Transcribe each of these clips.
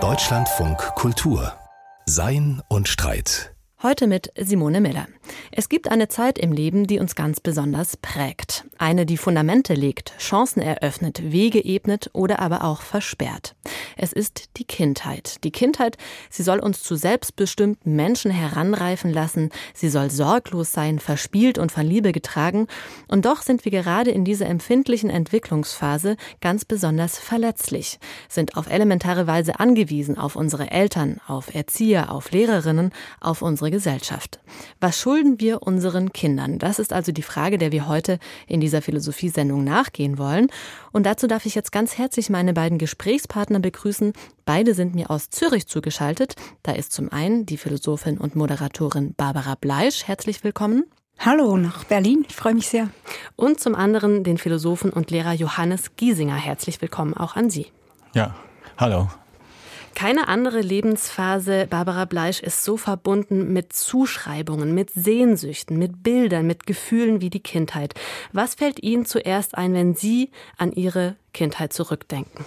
Deutschlandfunk Kultur. Sein und Streit Heute mit Simone Miller. Es gibt eine Zeit im Leben, die uns ganz besonders prägt. Eine, die Fundamente legt, Chancen eröffnet, Wege ebnet oder aber auch versperrt. Es ist die Kindheit. Die Kindheit, sie soll uns zu selbstbestimmten Menschen heranreifen lassen. Sie soll sorglos sein, verspielt und von Liebe getragen. Und doch sind wir gerade in dieser empfindlichen Entwicklungsphase ganz besonders verletzlich, sind auf elementare Weise angewiesen auf unsere Eltern, auf Erzieher, auf Lehrerinnen, auf unsere Gesellschaft. Was schulden wir unseren Kindern? Das ist also die Frage, der wir heute in dieser Philosophiesendung nachgehen wollen. Und dazu darf ich jetzt ganz herzlich meine beiden Gesprächspartner begrüßen. Beide sind mir aus Zürich zugeschaltet. Da ist zum einen die Philosophin und Moderatorin Barbara Bleisch. Herzlich willkommen. Hallo nach Berlin, ich freue mich sehr. Und zum anderen den Philosophen und Lehrer Johannes Giesinger. Herzlich willkommen auch an Sie. Ja, hallo. Keine andere Lebensphase, Barbara Bleisch, ist so verbunden mit Zuschreibungen, mit Sehnsüchten, mit Bildern, mit Gefühlen wie die Kindheit. Was fällt Ihnen zuerst ein, wenn Sie an Ihre Kindheit zurückdenken?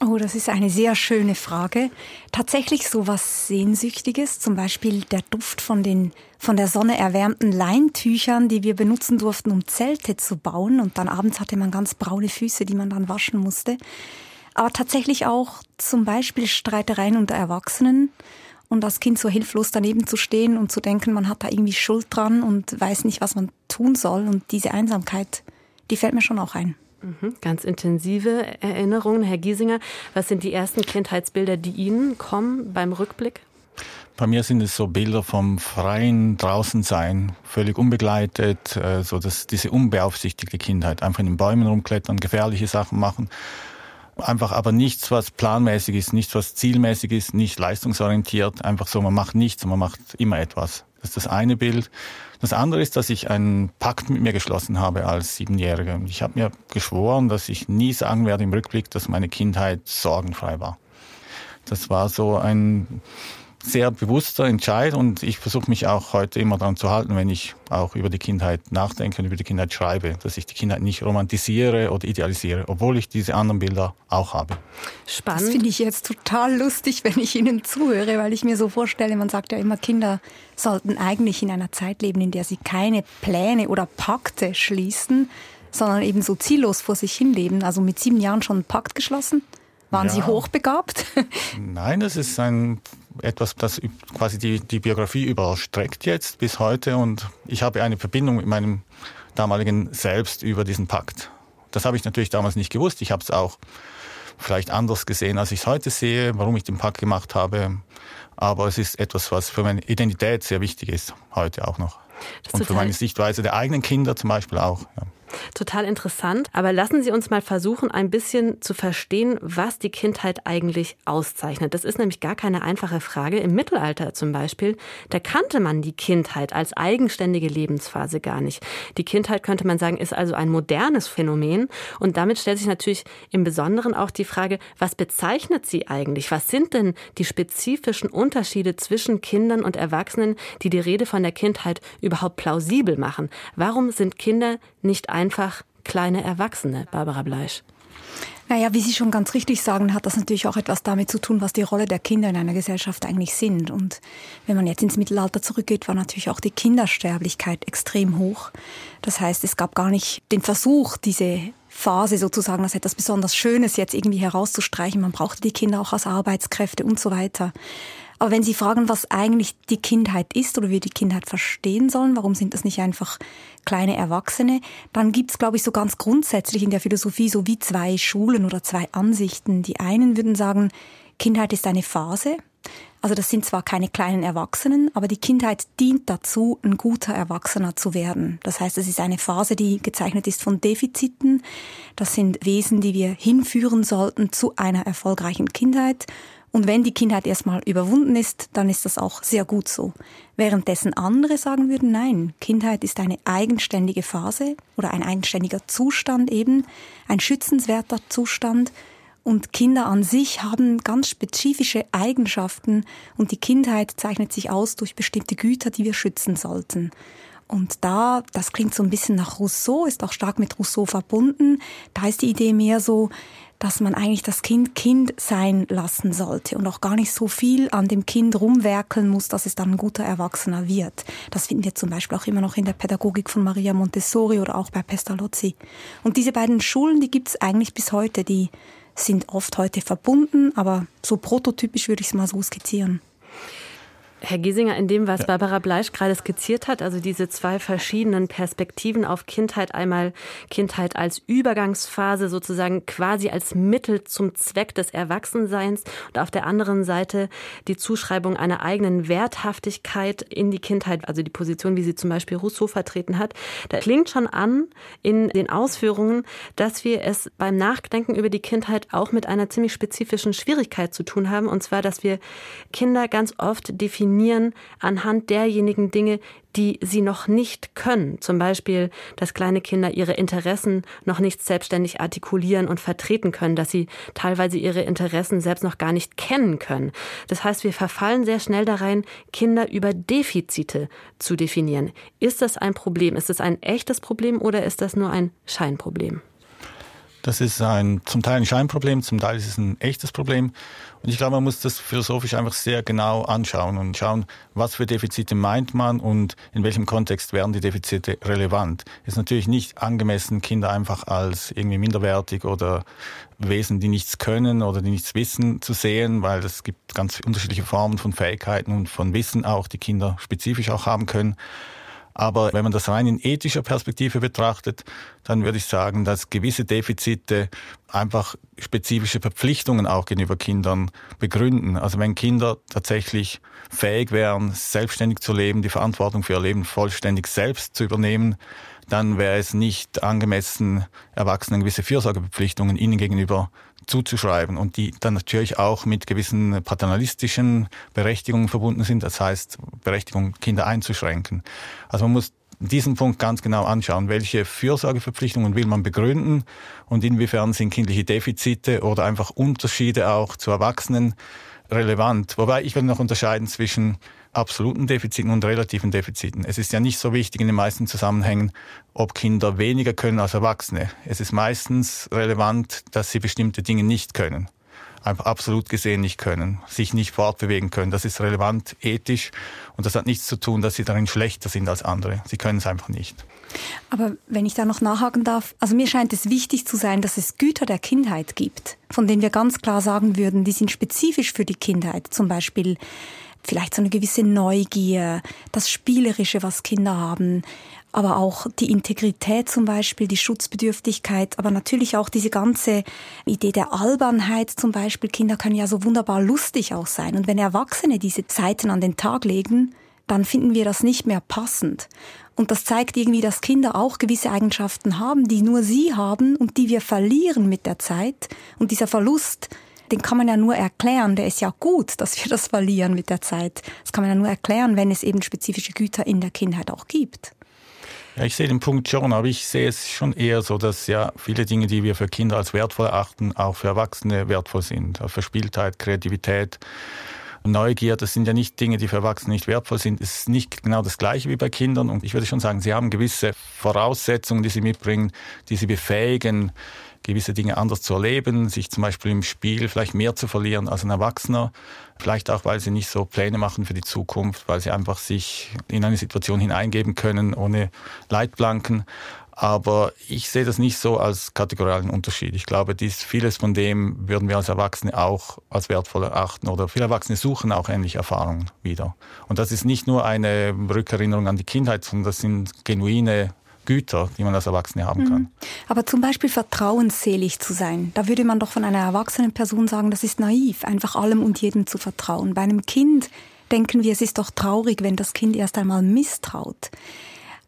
Oh, das ist eine sehr schöne Frage. Tatsächlich so was Sehnsüchtiges, zum Beispiel der Duft von den von der Sonne erwärmten Leintüchern, die wir benutzen durften, um Zelte zu bauen. Und dann abends hatte man ganz braune Füße, die man dann waschen musste aber tatsächlich auch zum Beispiel Streitereien unter Erwachsenen und als Kind so hilflos daneben zu stehen und zu denken, man hat da irgendwie Schuld dran und weiß nicht, was man tun soll. Und diese Einsamkeit, die fällt mir schon auch ein. Mhm, ganz intensive Erinnerungen. Herr Giesinger, was sind die ersten Kindheitsbilder, die Ihnen kommen beim Rückblick? Bei mir sind es so Bilder vom freien Draußensein, völlig unbegleitet, äh, so dass diese unbeaufsichtigte Kindheit, einfach in den Bäumen rumklettern, gefährliche Sachen machen Einfach aber nichts, was planmäßig ist, nichts, was zielmäßig ist, nicht leistungsorientiert. Einfach so, man macht nichts, man macht immer etwas. Das ist das eine Bild. Das andere ist, dass ich einen Pakt mit mir geschlossen habe als Siebenjähriger. Ich habe mir geschworen, dass ich nie sagen werde im Rückblick, dass meine Kindheit sorgenfrei war. Das war so ein sehr bewusster Entscheid und ich versuche mich auch heute immer daran zu halten, wenn ich auch über die Kindheit nachdenke und über die Kindheit schreibe, dass ich die Kindheit nicht romantisiere oder idealisiere, obwohl ich diese anderen Bilder auch habe. Spannend. Das finde ich jetzt total lustig, wenn ich Ihnen zuhöre, weil ich mir so vorstelle, man sagt ja immer, Kinder sollten eigentlich in einer Zeit leben, in der sie keine Pläne oder Pakte schließen, sondern eben so ziellos vor sich hin leben. Also mit sieben Jahren schon einen Pakt geschlossen? Waren ja. Sie hochbegabt? Nein, das ist ein etwas, das quasi die, die Biografie überstreckt jetzt bis heute und ich habe eine Verbindung mit meinem damaligen Selbst über diesen Pakt. Das habe ich natürlich damals nicht gewusst. Ich habe es auch vielleicht anders gesehen, als ich es heute sehe, warum ich den Pakt gemacht habe. Aber es ist etwas, was für meine Identität sehr wichtig ist, heute auch noch. Und für meine Sichtweise der eigenen Kinder zum Beispiel auch. Ja. Total interessant. Aber lassen Sie uns mal versuchen, ein bisschen zu verstehen, was die Kindheit eigentlich auszeichnet. Das ist nämlich gar keine einfache Frage. Im Mittelalter zum Beispiel, da kannte man die Kindheit als eigenständige Lebensphase gar nicht. Die Kindheit, könnte man sagen, ist also ein modernes Phänomen. Und damit stellt sich natürlich im Besonderen auch die Frage, was bezeichnet sie eigentlich? Was sind denn die spezifischen Unterschiede zwischen Kindern und Erwachsenen, die die Rede von der Kindheit überhaupt plausibel machen? Warum sind Kinder nicht einfach kleine Erwachsene, Barbara Bleisch? Naja, wie Sie schon ganz richtig sagen, hat das natürlich auch etwas damit zu tun, was die Rolle der Kinder in einer Gesellschaft eigentlich sind. Und wenn man jetzt ins Mittelalter zurückgeht, war natürlich auch die Kindersterblichkeit extrem hoch. Das heißt, es gab gar nicht den Versuch, diese Phase sozusagen als etwas besonders Schönes jetzt irgendwie herauszustreichen. Man brauchte die Kinder auch als Arbeitskräfte und so weiter. Aber wenn Sie fragen, was eigentlich die Kindheit ist oder wie wir die Kindheit verstehen sollen, warum sind das nicht einfach kleine Erwachsene, dann gibt es, glaube ich, so ganz grundsätzlich in der Philosophie so wie zwei Schulen oder zwei Ansichten. Die einen würden sagen, Kindheit ist eine Phase. Also das sind zwar keine kleinen Erwachsenen, aber die Kindheit dient dazu, ein guter Erwachsener zu werden. Das heißt, es ist eine Phase, die gezeichnet ist von Defiziten. Das sind Wesen, die wir hinführen sollten zu einer erfolgreichen Kindheit. Und wenn die Kindheit erstmal überwunden ist, dann ist das auch sehr gut so. Währenddessen andere sagen würden, nein, Kindheit ist eine eigenständige Phase oder ein eigenständiger Zustand eben, ein schützenswerter Zustand. Und Kinder an sich haben ganz spezifische Eigenschaften und die Kindheit zeichnet sich aus durch bestimmte Güter, die wir schützen sollten. Und da, das klingt so ein bisschen nach Rousseau, ist auch stark mit Rousseau verbunden. Da ist die Idee mehr so, dass man eigentlich das Kind Kind sein lassen sollte und auch gar nicht so viel an dem Kind rumwerkeln muss, dass es dann ein guter Erwachsener wird. Das finden wir zum Beispiel auch immer noch in der Pädagogik von Maria Montessori oder auch bei Pestalozzi. Und diese beiden Schulen, die gibt es eigentlich bis heute, die sind oft heute verbunden, aber so prototypisch würde ich es mal so skizzieren. Herr Giesinger, in dem, was ja. Barbara Bleisch gerade skizziert hat, also diese zwei verschiedenen Perspektiven auf Kindheit, einmal Kindheit als Übergangsphase, sozusagen quasi als Mittel zum Zweck des Erwachsenseins und auf der anderen Seite die Zuschreibung einer eigenen Werthaftigkeit in die Kindheit, also die Position, wie sie zum Beispiel Rousseau vertreten hat, da klingt schon an in den Ausführungen, dass wir es beim Nachdenken über die Kindheit auch mit einer ziemlich spezifischen Schwierigkeit zu tun haben, und zwar, dass wir Kinder ganz oft definieren, definieren anhand derjenigen Dinge, die sie noch nicht können. Zum Beispiel, dass kleine Kinder ihre Interessen noch nicht selbstständig artikulieren und vertreten können, dass sie teilweise ihre Interessen selbst noch gar nicht kennen können. Das heißt, wir verfallen sehr schnell darein, Kinder über Defizite zu definieren. Ist das ein Problem? Ist es ein echtes Problem oder ist das nur ein Scheinproblem? Das ist ein, zum Teil ein Scheinproblem, zum Teil ist es ein echtes Problem. Und ich glaube, man muss das philosophisch einfach sehr genau anschauen und schauen, was für Defizite meint man und in welchem Kontext werden die Defizite relevant. Ist natürlich nicht angemessen, Kinder einfach als irgendwie minderwertig oder Wesen, die nichts können oder die nichts wissen, zu sehen, weil es gibt ganz unterschiedliche Formen von Fähigkeiten und von Wissen auch, die Kinder spezifisch auch haben können. Aber wenn man das rein in ethischer Perspektive betrachtet, dann würde ich sagen, dass gewisse Defizite einfach spezifische Verpflichtungen auch gegenüber Kindern begründen. Also wenn Kinder tatsächlich fähig wären, selbstständig zu leben, die Verantwortung für ihr Leben vollständig selbst zu übernehmen, dann wäre es nicht angemessen, Erwachsenen gewisse Fürsorgeverpflichtungen ihnen gegenüber zuzuschreiben und die dann natürlich auch mit gewissen paternalistischen Berechtigungen verbunden sind, das heißt Berechtigung, Kinder einzuschränken. Also man muss diesen Punkt ganz genau anschauen. Welche Fürsorgeverpflichtungen will man begründen und inwiefern sind kindliche Defizite oder einfach Unterschiede auch zu Erwachsenen relevant? Wobei ich will noch unterscheiden zwischen absoluten Defiziten und relativen Defiziten. Es ist ja nicht so wichtig in den meisten Zusammenhängen, ob Kinder weniger können als Erwachsene. Es ist meistens relevant, dass sie bestimmte Dinge nicht können. Einfach absolut gesehen nicht können, sich nicht fortbewegen können. Das ist relevant ethisch und das hat nichts zu tun, dass sie darin schlechter sind als andere. Sie können es einfach nicht. Aber wenn ich da noch nachhaken darf, also mir scheint es wichtig zu sein, dass es Güter der Kindheit gibt, von denen wir ganz klar sagen würden, die sind spezifisch für die Kindheit. Zum Beispiel vielleicht so eine gewisse Neugier, das Spielerische, was Kinder haben, aber auch die Integrität zum Beispiel, die Schutzbedürftigkeit, aber natürlich auch diese ganze Idee der Albernheit zum Beispiel. Kinder können ja so wunderbar lustig auch sein. Und wenn Erwachsene diese Zeiten an den Tag legen, dann finden wir das nicht mehr passend. Und das zeigt irgendwie, dass Kinder auch gewisse Eigenschaften haben, die nur sie haben und die wir verlieren mit der Zeit. Und dieser Verlust den kann man ja nur erklären, der ist ja gut, dass wir das verlieren mit der Zeit. Das kann man ja nur erklären, wenn es eben spezifische Güter in der Kindheit auch gibt. Ja, ich sehe den Punkt schon, aber ich sehe es schon eher so, dass ja viele Dinge, die wir für Kinder als wertvoll erachten, auch für Erwachsene wertvoll sind. Verspieltheit, Kreativität, Neugier, das sind ja nicht Dinge, die für Erwachsene nicht wertvoll sind. Es ist nicht genau das Gleiche wie bei Kindern. Und ich würde schon sagen, sie haben gewisse Voraussetzungen, die sie mitbringen, die sie befähigen, gewisse Dinge anders zu erleben, sich zum Beispiel im Spiel vielleicht mehr zu verlieren als ein Erwachsener. Vielleicht auch, weil sie nicht so Pläne machen für die Zukunft, weil sie einfach sich in eine Situation hineingeben können ohne Leitplanken. Aber ich sehe das nicht so als kategorialen Unterschied. Ich glaube, dies, vieles von dem würden wir als Erwachsene auch als wertvoll erachten oder viele Erwachsene suchen auch ähnliche Erfahrungen wieder. Und das ist nicht nur eine Rückerinnerung an die Kindheit, sondern das sind genuine Güter, die man als Erwachsene haben kann. Mhm. Aber zum Beispiel vertrauensselig zu sein, da würde man doch von einer erwachsenen Person sagen, das ist naiv, einfach allem und jedem zu vertrauen. Bei einem Kind denken wir, es ist doch traurig, wenn das Kind erst einmal misstraut.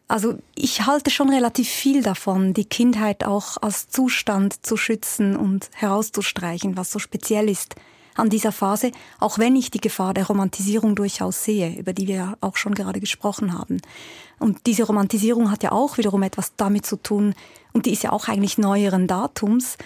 Also ich halte schon relativ viel davon, die Kindheit auch als Zustand zu schützen und herauszustreichen, was so speziell ist an dieser Phase, auch wenn ich die Gefahr der Romantisierung durchaus sehe, über die wir auch schon gerade gesprochen haben. Und diese Romantisierung hat ja auch wiederum etwas damit zu tun, und die ist ja auch eigentlich neueren Datums,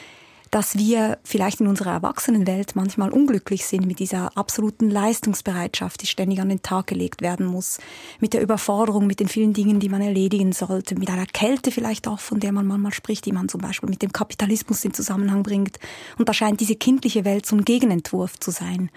dass wir vielleicht in unserer Erwachsenenwelt manchmal unglücklich sind mit dieser absoluten Leistungsbereitschaft, die ständig an den Tag gelegt werden muss, mit der Überforderung, mit den vielen Dingen, die man erledigen sollte, mit einer Kälte vielleicht auch, von der man manchmal spricht, die man zum Beispiel mit dem Kapitalismus in Zusammenhang bringt. Und da scheint diese kindliche Welt so ein Gegenentwurf zu sein.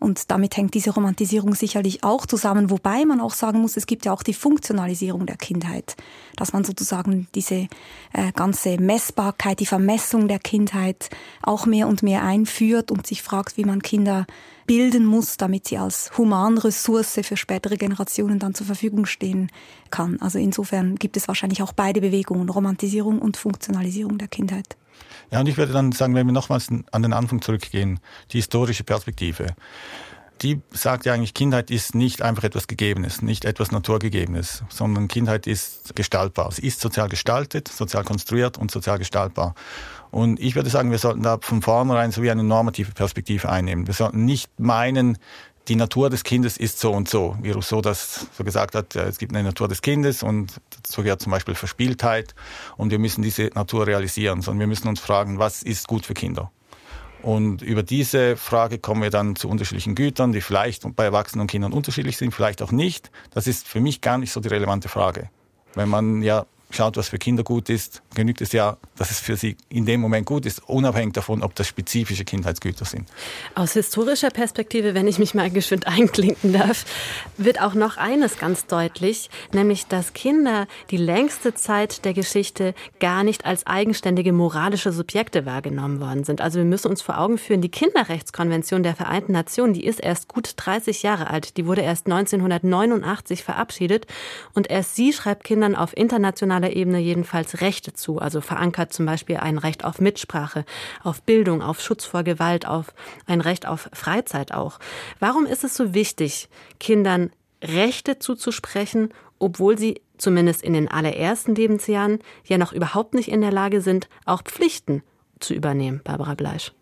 Und damit hängt diese Romantisierung sicherlich auch zusammen, wobei man auch sagen muss, es gibt ja auch die Funktionalisierung der Kindheit, dass man sozusagen diese äh, ganze Messbarkeit, die Vermessung der Kindheit auch mehr und mehr einführt und sich fragt, wie man Kinder bilden muss, damit sie als Humanressource für spätere Generationen dann zur Verfügung stehen kann. Also insofern gibt es wahrscheinlich auch beide Bewegungen, Romantisierung und Funktionalisierung der Kindheit. Ja, und ich würde dann sagen, wenn wir nochmals an den Anfang zurückgehen, die historische Perspektive. Die sagt ja eigentlich, Kindheit ist nicht einfach etwas Gegebenes, nicht etwas Naturgegebenes, sondern Kindheit ist gestaltbar. Sie ist sozial gestaltet, sozial konstruiert und sozial gestaltbar. Und ich würde sagen, wir sollten da von vornherein so wie eine normative Perspektive einnehmen. Wir sollten nicht meinen, die Natur des Kindes ist so und so, wie Rousseau das so gesagt hat, es gibt eine Natur des Kindes und dazu gehört zum Beispiel Verspieltheit und wir müssen diese Natur realisieren, sondern wir müssen uns fragen, was ist gut für Kinder? Und über diese Frage kommen wir dann zu unterschiedlichen Gütern, die vielleicht bei Erwachsenen und Kindern unterschiedlich sind, vielleicht auch nicht. Das ist für mich gar nicht so die relevante Frage. Wenn man ja schaut, was für Kinder gut ist, genügt es ja, dass es für sie in dem Moment gut ist, unabhängig davon, ob das spezifische Kindheitsgüter sind. Aus historischer Perspektive, wenn ich mich mal geschwind einklinken darf, wird auch noch eines ganz deutlich, nämlich dass Kinder die längste Zeit der Geschichte gar nicht als eigenständige moralische Subjekte wahrgenommen worden sind. Also wir müssen uns vor Augen führen, die Kinderrechtskonvention der Vereinten Nationen, die ist erst gut 30 Jahre alt. Die wurde erst 1989 verabschiedet und erst sie schreibt Kindern auf internationaler nationaler Ebene jedenfalls Rechte zu, also verankert zum Beispiel ein Recht auf Mitsprache, auf Bildung, auf Schutz vor Gewalt, auf ein Recht auf Freizeit auch. Warum ist es so wichtig, Kindern Rechte zuzusprechen, obwohl sie zumindest in den allerersten Lebensjahren ja noch überhaupt nicht in der Lage sind, auch Pflichten zu übernehmen, Barbara Bleisch?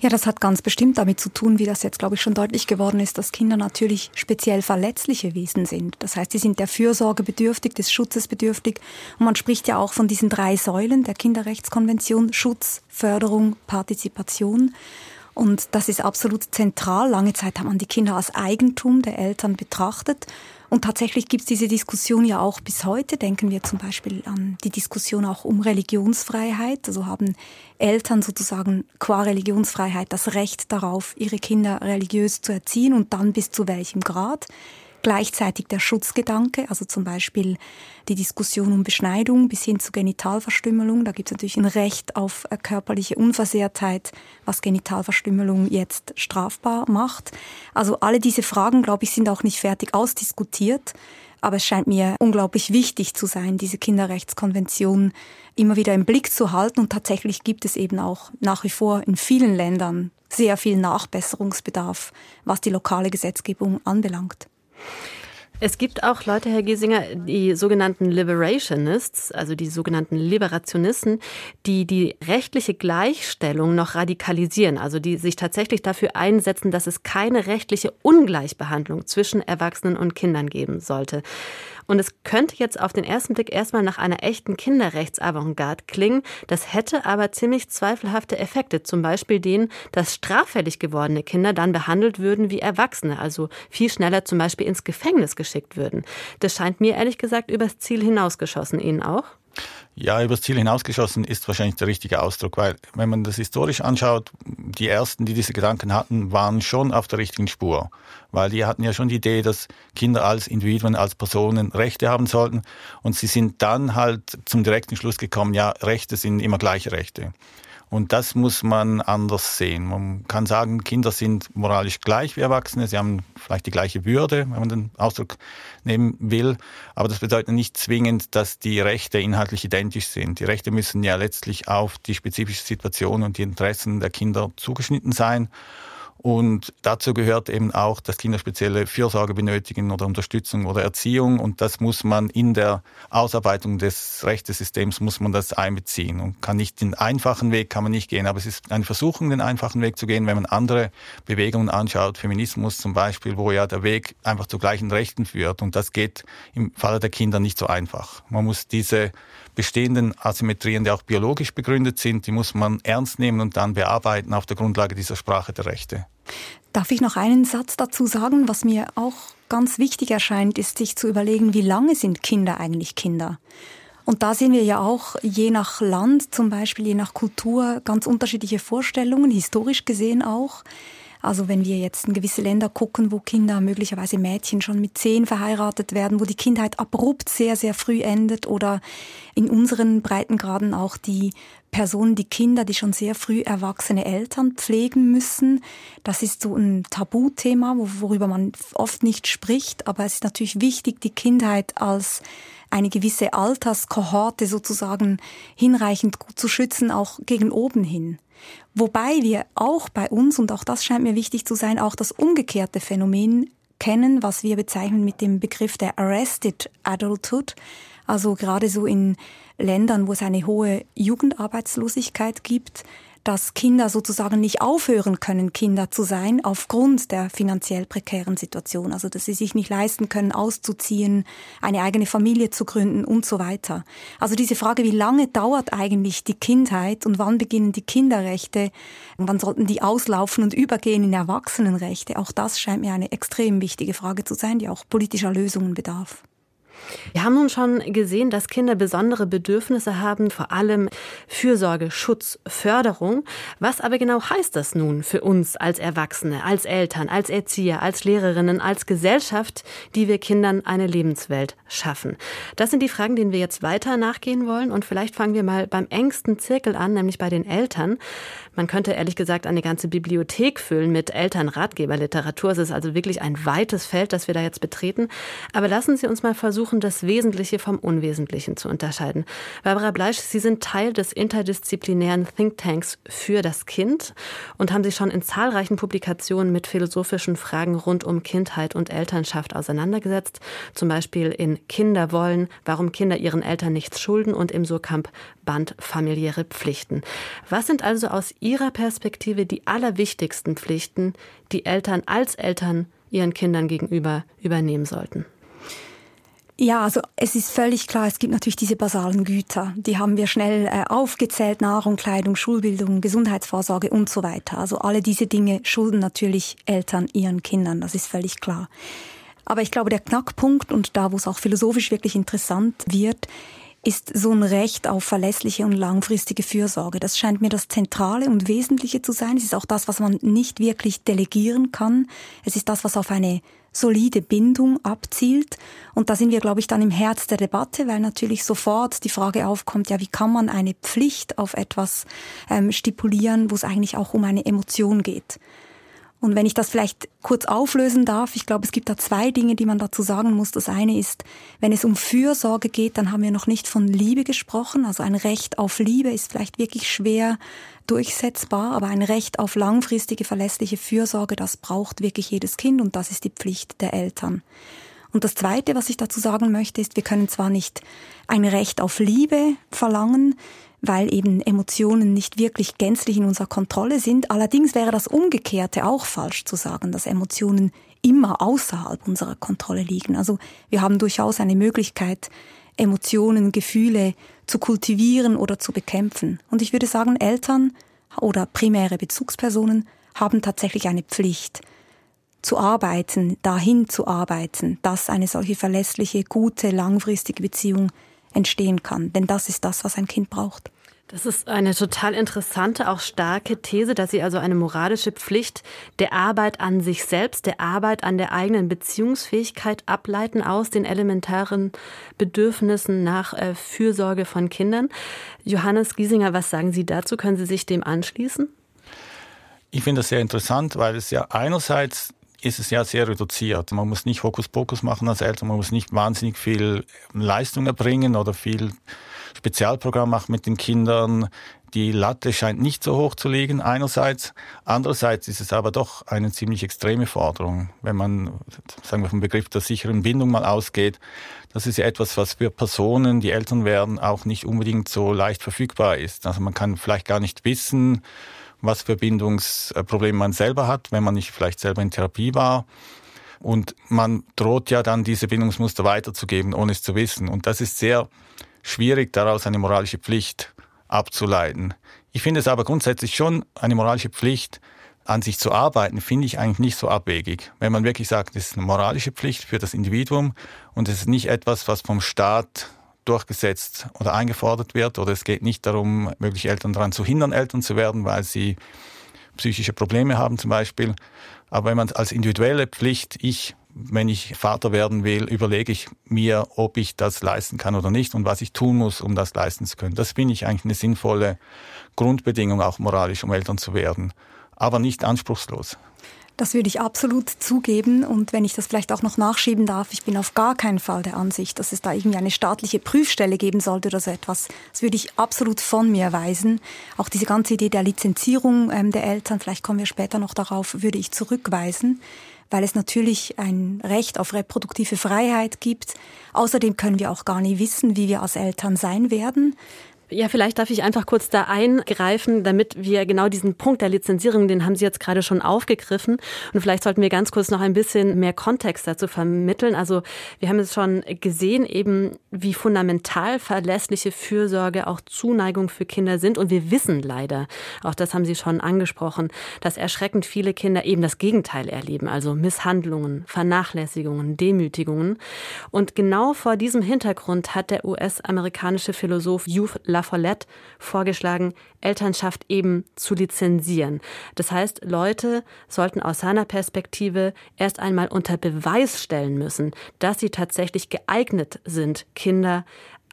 Ja, das hat ganz bestimmt damit zu tun, wie das jetzt, glaube ich, schon deutlich geworden ist, dass Kinder natürlich speziell verletzliche Wesen sind. Das heißt, sie sind der Fürsorge bedürftig, des Schutzes bedürftig. Und man spricht ja auch von diesen drei Säulen der Kinderrechtskonvention, Schutz, Förderung, Partizipation. Und das ist absolut zentral. Lange Zeit hat man die Kinder als Eigentum der Eltern betrachtet. Und tatsächlich gibt es diese Diskussion ja auch bis heute. Denken wir zum Beispiel an die Diskussion auch um Religionsfreiheit. Also haben Eltern sozusagen qua Religionsfreiheit das Recht darauf, ihre Kinder religiös zu erziehen und dann bis zu welchem Grad gleichzeitig der Schutzgedanke, also zum Beispiel die Diskussion um Beschneidung bis hin zu Genitalverstümmelung. Da gibt es natürlich ein Recht auf äh, körperliche Unversehrtheit, was Genitalverstümmelung jetzt strafbar macht. Also alle diese Fragen, glaube ich, sind auch nicht fertig ausdiskutiert. Aber es scheint mir unglaublich wichtig zu sein, diese Kinderrechtskonvention immer wieder im Blick zu halten. Und tatsächlich gibt es eben auch nach wie vor in vielen Ländern sehr viel Nachbesserungsbedarf, was die lokale Gesetzgebung anbelangt. Es gibt auch Leute, Herr Giesinger, die sogenannten Liberationists, also die sogenannten Liberationisten, die die rechtliche Gleichstellung noch radikalisieren, also die sich tatsächlich dafür einsetzen, dass es keine rechtliche Ungleichbehandlung zwischen Erwachsenen und Kindern geben sollte. Und es könnte jetzt auf den ersten Blick erstmal nach einer echten Kinderrechtsavantgarde klingen. Das hätte aber ziemlich zweifelhafte Effekte. Zum Beispiel den, dass straffällig gewordene Kinder dann behandelt würden wie Erwachsene, also viel schneller zum Beispiel ins Gefängnis geschickt würden. Das scheint mir ehrlich gesagt übers Ziel hinausgeschossen. Ihnen auch? Ja, übers Ziel hinausgeschossen ist wahrscheinlich der richtige Ausdruck, weil wenn man das historisch anschaut, die ersten, die diese Gedanken hatten, waren schon auf der richtigen Spur, weil die hatten ja schon die Idee, dass Kinder als Individuen, als Personen Rechte haben sollten und sie sind dann halt zum direkten Schluss gekommen, ja, Rechte sind immer gleiche Rechte. Und das muss man anders sehen. Man kann sagen, Kinder sind moralisch gleich wie Erwachsene. Sie haben vielleicht die gleiche Würde, wenn man den Ausdruck nehmen will. Aber das bedeutet nicht zwingend, dass die Rechte inhaltlich identisch sind. Die Rechte müssen ja letztlich auf die spezifische Situation und die Interessen der Kinder zugeschnitten sein. Und dazu gehört eben auch, dass Kinder spezielle Fürsorge benötigen oder Unterstützung oder Erziehung. Und das muss man in der Ausarbeitung des Rechtesystems muss man das einbeziehen und kann nicht den einfachen Weg kann man nicht gehen. Aber es ist eine Versuchung, den einfachen Weg zu gehen, wenn man andere Bewegungen anschaut, Feminismus zum Beispiel, wo ja der Weg einfach zu gleichen Rechten führt. Und das geht im Falle der Kinder nicht so einfach. Man muss diese bestehenden Asymmetrien, die auch biologisch begründet sind, die muss man ernst nehmen und dann bearbeiten auf der Grundlage dieser Sprache der Rechte. Darf ich noch einen Satz dazu sagen? Was mir auch ganz wichtig erscheint, ist sich zu überlegen, wie lange sind Kinder eigentlich Kinder? Und da sehen wir ja auch je nach Land, zum Beispiel je nach Kultur, ganz unterschiedliche Vorstellungen, historisch gesehen auch. Also wenn wir jetzt in gewisse Länder gucken, wo Kinder, möglicherweise Mädchen schon mit zehn verheiratet werden, wo die Kindheit abrupt sehr, sehr früh endet oder in unseren Breitengraden auch die Personen, die Kinder, die schon sehr früh erwachsene Eltern pflegen müssen. Das ist so ein Tabuthema, worüber man oft nicht spricht, aber es ist natürlich wichtig, die Kindheit als eine gewisse Alterskohorte sozusagen hinreichend gut zu schützen, auch gegen oben hin. Wobei wir auch bei uns, und auch das scheint mir wichtig zu sein, auch das umgekehrte Phänomen kennen, was wir bezeichnen mit dem Begriff der Arrested Adulthood. Also gerade so in Ländern, wo es eine hohe Jugendarbeitslosigkeit gibt, dass Kinder sozusagen nicht aufhören können, Kinder zu sein, aufgrund der finanziell prekären Situation. Also, dass sie sich nicht leisten können, auszuziehen, eine eigene Familie zu gründen und so weiter. Also diese Frage, wie lange dauert eigentlich die Kindheit und wann beginnen die Kinderrechte, und wann sollten die auslaufen und übergehen in Erwachsenenrechte, auch das scheint mir eine extrem wichtige Frage zu sein, die auch politischer Lösungen bedarf. Wir haben nun schon gesehen, dass Kinder besondere Bedürfnisse haben, vor allem Fürsorge, Schutz, Förderung. Was aber genau heißt das nun für uns als Erwachsene, als Eltern, als Erzieher, als Lehrerinnen, als Gesellschaft, die wir Kindern eine Lebenswelt schaffen? Das sind die Fragen, denen wir jetzt weiter nachgehen wollen. Und vielleicht fangen wir mal beim engsten Zirkel an, nämlich bei den Eltern. Man könnte ehrlich gesagt eine ganze Bibliothek füllen mit Elternratgeberliteratur. Es ist also wirklich ein weites Feld, das wir da jetzt betreten. Aber lassen Sie uns mal versuchen, das Wesentliche vom Unwesentlichen zu unterscheiden. Barbara Bleisch, Sie sind Teil des interdisziplinären Thinktanks für das Kind und haben sich schon in zahlreichen Publikationen mit philosophischen Fragen rund um Kindheit und Elternschaft auseinandergesetzt. Zum Beispiel in Kinder wollen, warum Kinder ihren Eltern nichts schulden und im Surkamp Band familiäre Pflichten. Was sind also aus Ihrer Perspektive die allerwichtigsten Pflichten, die Eltern als Eltern ihren Kindern gegenüber übernehmen sollten? Ja, also es ist völlig klar, es gibt natürlich diese basalen Güter. Die haben wir schnell äh, aufgezählt, Nahrung, Kleidung, Schulbildung, Gesundheitsvorsorge und so weiter. Also alle diese Dinge schulden natürlich Eltern ihren Kindern, das ist völlig klar. Aber ich glaube, der Knackpunkt und da, wo es auch philosophisch wirklich interessant wird, ist so ein Recht auf verlässliche und langfristige Fürsorge. Das scheint mir das Zentrale und Wesentliche zu sein. Es ist auch das, was man nicht wirklich delegieren kann. Es ist das, was auf eine solide Bindung abzielt. Und da sind wir, glaube ich, dann im Herz der Debatte, weil natürlich sofort die Frage aufkommt, ja, wie kann man eine Pflicht auf etwas ähm, stipulieren, wo es eigentlich auch um eine Emotion geht. Und wenn ich das vielleicht kurz auflösen darf, ich glaube, es gibt da zwei Dinge, die man dazu sagen muss. Das eine ist, wenn es um Fürsorge geht, dann haben wir noch nicht von Liebe gesprochen. Also ein Recht auf Liebe ist vielleicht wirklich schwer durchsetzbar, aber ein Recht auf langfristige, verlässliche Fürsorge, das braucht wirklich jedes Kind und das ist die Pflicht der Eltern. Und das Zweite, was ich dazu sagen möchte, ist, wir können zwar nicht ein Recht auf Liebe verlangen, weil eben Emotionen nicht wirklich gänzlich in unserer Kontrolle sind. Allerdings wäre das Umgekehrte auch falsch zu sagen, dass Emotionen immer außerhalb unserer Kontrolle liegen. Also wir haben durchaus eine Möglichkeit, Emotionen, Gefühle zu kultivieren oder zu bekämpfen. Und ich würde sagen, Eltern oder primäre Bezugspersonen haben tatsächlich eine Pflicht, zu arbeiten, dahin zu arbeiten, dass eine solche verlässliche, gute, langfristige Beziehung entstehen kann. Denn das ist das, was ein Kind braucht. Das ist eine total interessante, auch starke These, dass Sie also eine moralische Pflicht der Arbeit an sich selbst, der Arbeit an der eigenen Beziehungsfähigkeit ableiten aus den elementaren Bedürfnissen nach äh, Fürsorge von Kindern. Johannes Giesinger, was sagen Sie dazu? Können Sie sich dem anschließen? Ich finde das sehr interessant, weil es ja einerseits ist es ja sehr reduziert. Man muss nicht Hokuspokus machen als Eltern, man muss nicht wahnsinnig viel Leistung erbringen oder viel Spezialprogramm machen mit den Kindern. Die Latte scheint nicht so hoch zu liegen einerseits. Andererseits ist es aber doch eine ziemlich extreme Forderung, wenn man, sagen wir vom Begriff der sicheren Bindung mal ausgeht. Das ist ja etwas, was für Personen, die Eltern werden, auch nicht unbedingt so leicht verfügbar ist. Also man kann vielleicht gar nicht wissen, was für Bindungsprobleme man selber hat, wenn man nicht vielleicht selber in Therapie war. Und man droht ja dann diese Bindungsmuster weiterzugeben, ohne es zu wissen. Und das ist sehr schwierig, daraus eine moralische Pflicht abzuleiten. Ich finde es aber grundsätzlich schon eine moralische Pflicht, an sich zu arbeiten, finde ich eigentlich nicht so abwegig. Wenn man wirklich sagt, es ist eine moralische Pflicht für das Individuum und es ist nicht etwas, was vom Staat durchgesetzt oder eingefordert wird oder es geht nicht darum, mögliche Eltern daran zu hindern, Eltern zu werden, weil sie psychische Probleme haben zum Beispiel. Aber wenn man als individuelle Pflicht, ich, wenn ich Vater werden will, überlege ich mir, ob ich das leisten kann oder nicht und was ich tun muss, um das leisten zu können. Das finde ich eigentlich eine sinnvolle Grundbedingung, auch moralisch, um Eltern zu werden. Aber nicht anspruchslos. Das würde ich absolut zugeben. Und wenn ich das vielleicht auch noch nachschieben darf, ich bin auf gar keinen Fall der Ansicht, dass es da irgendwie eine staatliche Prüfstelle geben sollte oder so etwas. Das würde ich absolut von mir weisen. Auch diese ganze Idee der Lizenzierung ähm, der Eltern, vielleicht kommen wir später noch darauf, würde ich zurückweisen weil es natürlich ein Recht auf reproduktive Freiheit gibt. Außerdem können wir auch gar nie wissen, wie wir als Eltern sein werden. Ja, vielleicht darf ich einfach kurz da eingreifen, damit wir genau diesen Punkt der Lizenzierung, den haben Sie jetzt gerade schon aufgegriffen. Und vielleicht sollten wir ganz kurz noch ein bisschen mehr Kontext dazu vermitteln. Also wir haben es schon gesehen, eben wie fundamental verlässliche Fürsorge auch Zuneigung für Kinder sind. Und wir wissen leider, auch das haben Sie schon angesprochen, dass erschreckend viele Kinder eben das Gegenteil erleben. Also Misshandlungen, Vernachlässigungen, Demütigungen. Und genau vor diesem Hintergrund hat der US-amerikanische Philosoph Youth La Follette vorgeschlagen, Elternschaft eben zu lizenzieren. Das heißt, Leute sollten aus seiner Perspektive erst einmal unter Beweis stellen müssen, dass sie tatsächlich geeignet sind, Kinder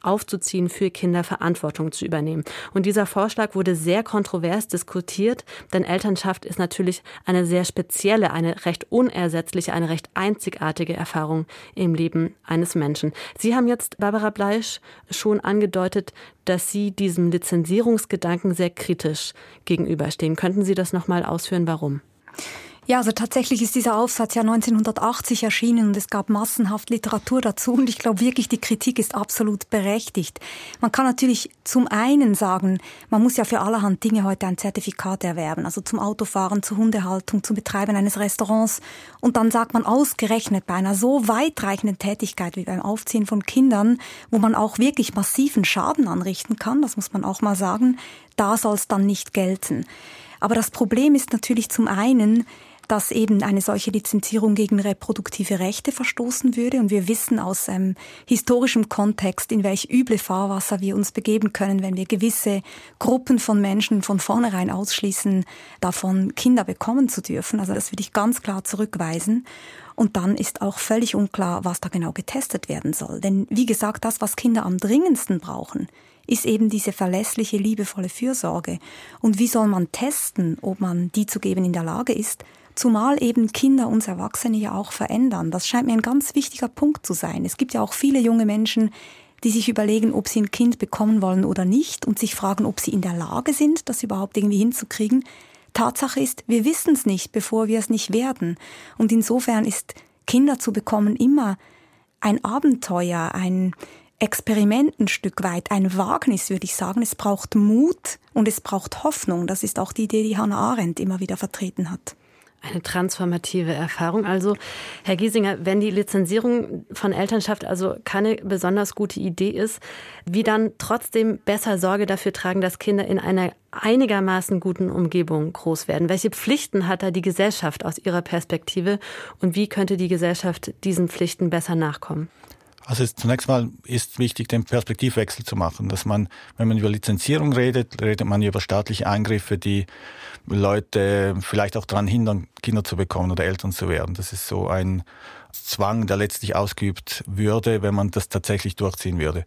aufzuziehen, für Kinder Verantwortung zu übernehmen. Und dieser Vorschlag wurde sehr kontrovers diskutiert, denn Elternschaft ist natürlich eine sehr spezielle, eine recht unersetzliche, eine recht einzigartige Erfahrung im Leben eines Menschen. Sie haben jetzt, Barbara Bleisch, schon angedeutet, dass Sie diesem Lizenzierungsgedanken sehr kritisch gegenüberstehen. Könnten Sie das nochmal ausführen, warum? Ja, also tatsächlich ist dieser Aufsatz ja 1980 erschienen und es gab massenhaft Literatur dazu und ich glaube wirklich, die Kritik ist absolut berechtigt. Man kann natürlich zum einen sagen, man muss ja für allerhand Dinge heute ein Zertifikat erwerben, also zum Autofahren, zur Hundehaltung, zum Betreiben eines Restaurants und dann sagt man ausgerechnet bei einer so weitreichenden Tätigkeit wie beim Aufziehen von Kindern, wo man auch wirklich massiven Schaden anrichten kann, das muss man auch mal sagen, da soll es dann nicht gelten. Aber das Problem ist natürlich zum einen, dass eben eine solche Lizenzierung gegen reproduktive Rechte verstoßen würde. Und wir wissen aus ähm, historischem Kontext, in welch üble Fahrwasser wir uns begeben können, wenn wir gewisse Gruppen von Menschen von vornherein ausschließen, davon Kinder bekommen zu dürfen. Also das würde ich ganz klar zurückweisen. Und dann ist auch völlig unklar, was da genau getestet werden soll. Denn wie gesagt, das, was Kinder am dringendsten brauchen, ist eben diese verlässliche, liebevolle Fürsorge. Und wie soll man testen, ob man die zu geben in der Lage ist? Zumal eben Kinder uns Erwachsene ja auch verändern. Das scheint mir ein ganz wichtiger Punkt zu sein. Es gibt ja auch viele junge Menschen, die sich überlegen, ob sie ein Kind bekommen wollen oder nicht und sich fragen, ob sie in der Lage sind, das überhaupt irgendwie hinzukriegen. Tatsache ist, wir wissen es nicht, bevor wir es nicht werden. Und insofern ist Kinder zu bekommen immer ein Abenteuer, ein Experiment ein Stück weit, ein Wagnis, würde ich sagen. Es braucht Mut und es braucht Hoffnung. Das ist auch die Idee, die Hannah Arendt immer wieder vertreten hat. Eine transformative Erfahrung. Also, Herr Giesinger, wenn die Lizenzierung von Elternschaft also keine besonders gute Idee ist, wie dann trotzdem besser Sorge dafür tragen, dass Kinder in einer einigermaßen guten Umgebung groß werden? Welche Pflichten hat da die Gesellschaft aus Ihrer Perspektive und wie könnte die Gesellschaft diesen Pflichten besser nachkommen? Also zunächst mal ist wichtig, den Perspektivwechsel zu machen, dass man, wenn man über Lizenzierung redet, redet man über staatliche Eingriffe, die Leute vielleicht auch daran hindern, Kinder zu bekommen oder Eltern zu werden. Das ist so ein Zwang, der letztlich ausgeübt würde, wenn man das tatsächlich durchziehen würde.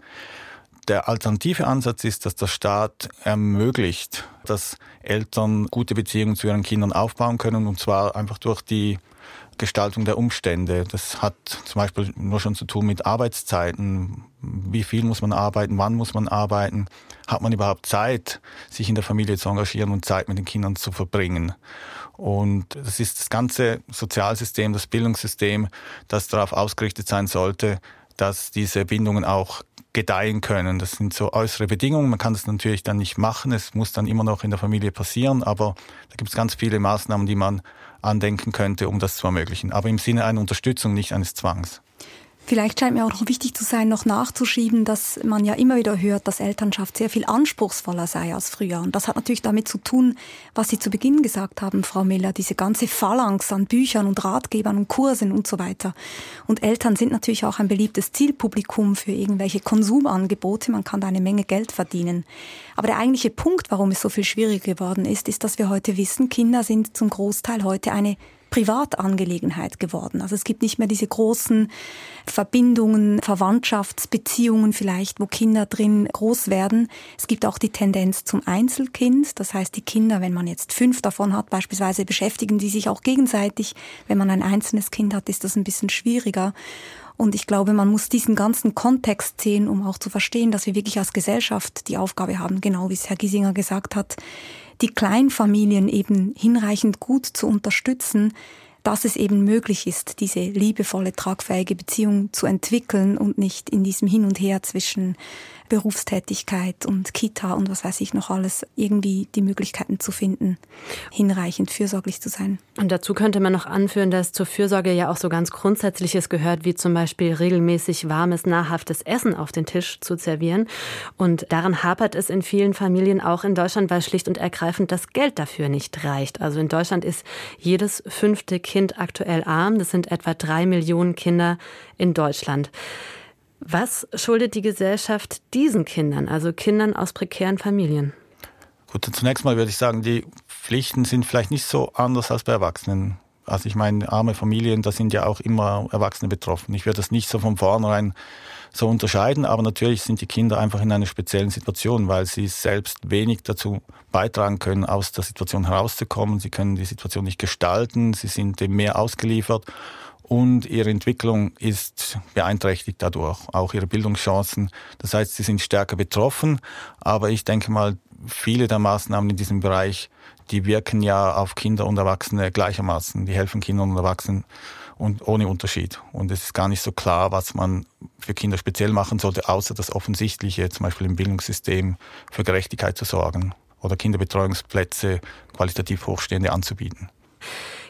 Der alternative Ansatz ist, dass der Staat ermöglicht, dass Eltern gute Beziehungen zu ihren Kindern aufbauen können, und zwar einfach durch die Gestaltung der Umstände. Das hat zum Beispiel nur schon zu tun mit Arbeitszeiten. Wie viel muss man arbeiten? Wann muss man arbeiten? Hat man überhaupt Zeit, sich in der Familie zu engagieren und Zeit mit den Kindern zu verbringen? Und das ist das ganze Sozialsystem, das Bildungssystem, das darauf ausgerichtet sein sollte, dass diese Bindungen auch gedeihen können. Das sind so äußere Bedingungen. Man kann das natürlich dann nicht machen. Es muss dann immer noch in der Familie passieren. Aber da gibt es ganz viele Maßnahmen, die man andenken könnte, um das zu ermöglichen. Aber im Sinne einer Unterstützung, nicht eines Zwangs. Vielleicht scheint mir auch noch wichtig zu sein, noch nachzuschieben, dass man ja immer wieder hört, dass Elternschaft sehr viel anspruchsvoller sei als früher. Und das hat natürlich damit zu tun, was Sie zu Beginn gesagt haben, Frau Miller, diese ganze Phalanx an Büchern und Ratgebern und Kursen und so weiter. Und Eltern sind natürlich auch ein beliebtes Zielpublikum für irgendwelche Konsumangebote. Man kann da eine Menge Geld verdienen. Aber der eigentliche Punkt, warum es so viel schwieriger geworden ist, ist, dass wir heute wissen, Kinder sind zum Großteil heute eine Privatangelegenheit geworden. Also es gibt nicht mehr diese großen Verbindungen, Verwandtschaftsbeziehungen vielleicht, wo Kinder drin groß werden. Es gibt auch die Tendenz zum Einzelkind. Das heißt, die Kinder, wenn man jetzt fünf davon hat, beispielsweise beschäftigen die sich auch gegenseitig. Wenn man ein einzelnes Kind hat, ist das ein bisschen schwieriger. Und ich glaube, man muss diesen ganzen Kontext sehen, um auch zu verstehen, dass wir wirklich als Gesellschaft die Aufgabe haben, genau wie es Herr Giesinger gesagt hat, die Kleinfamilien eben hinreichend gut zu unterstützen, dass es eben möglich ist, diese liebevolle, tragfähige Beziehung zu entwickeln und nicht in diesem Hin und Her zwischen Berufstätigkeit und Kita und was weiß ich noch alles, irgendwie die Möglichkeiten zu finden, hinreichend fürsorglich zu sein. Und dazu könnte man noch anführen, dass zur Fürsorge ja auch so ganz Grundsätzliches gehört, wie zum Beispiel regelmäßig warmes, nahrhaftes Essen auf den Tisch zu servieren. Und daran hapert es in vielen Familien auch in Deutschland, weil schlicht und ergreifend das Geld dafür nicht reicht. Also in Deutschland ist jedes fünfte Kind aktuell arm. Das sind etwa drei Millionen Kinder in Deutschland. Was schuldet die Gesellschaft diesen Kindern, also Kindern aus prekären Familien? Gut, zunächst mal würde ich sagen, die Pflichten sind vielleicht nicht so anders als bei Erwachsenen. Also ich meine, arme Familien, da sind ja auch immer Erwachsene betroffen. Ich würde das nicht so von vornherein so unterscheiden, aber natürlich sind die Kinder einfach in einer speziellen Situation, weil sie selbst wenig dazu beitragen können, aus der Situation herauszukommen. Sie können die Situation nicht gestalten, sie sind dem mehr ausgeliefert und ihre Entwicklung ist beeinträchtigt dadurch, auch ihre Bildungschancen. Das heißt, sie sind stärker betroffen, aber ich denke mal, viele der Maßnahmen in diesem Bereich, die wirken ja auf Kinder und Erwachsene gleichermaßen. Die helfen Kindern und Erwachsenen und ohne Unterschied. Und es ist gar nicht so klar, was man für Kinder speziell machen sollte, außer das Offensichtliche, zum Beispiel im Bildungssystem für Gerechtigkeit zu sorgen oder Kinderbetreuungsplätze qualitativ hochstehende anzubieten.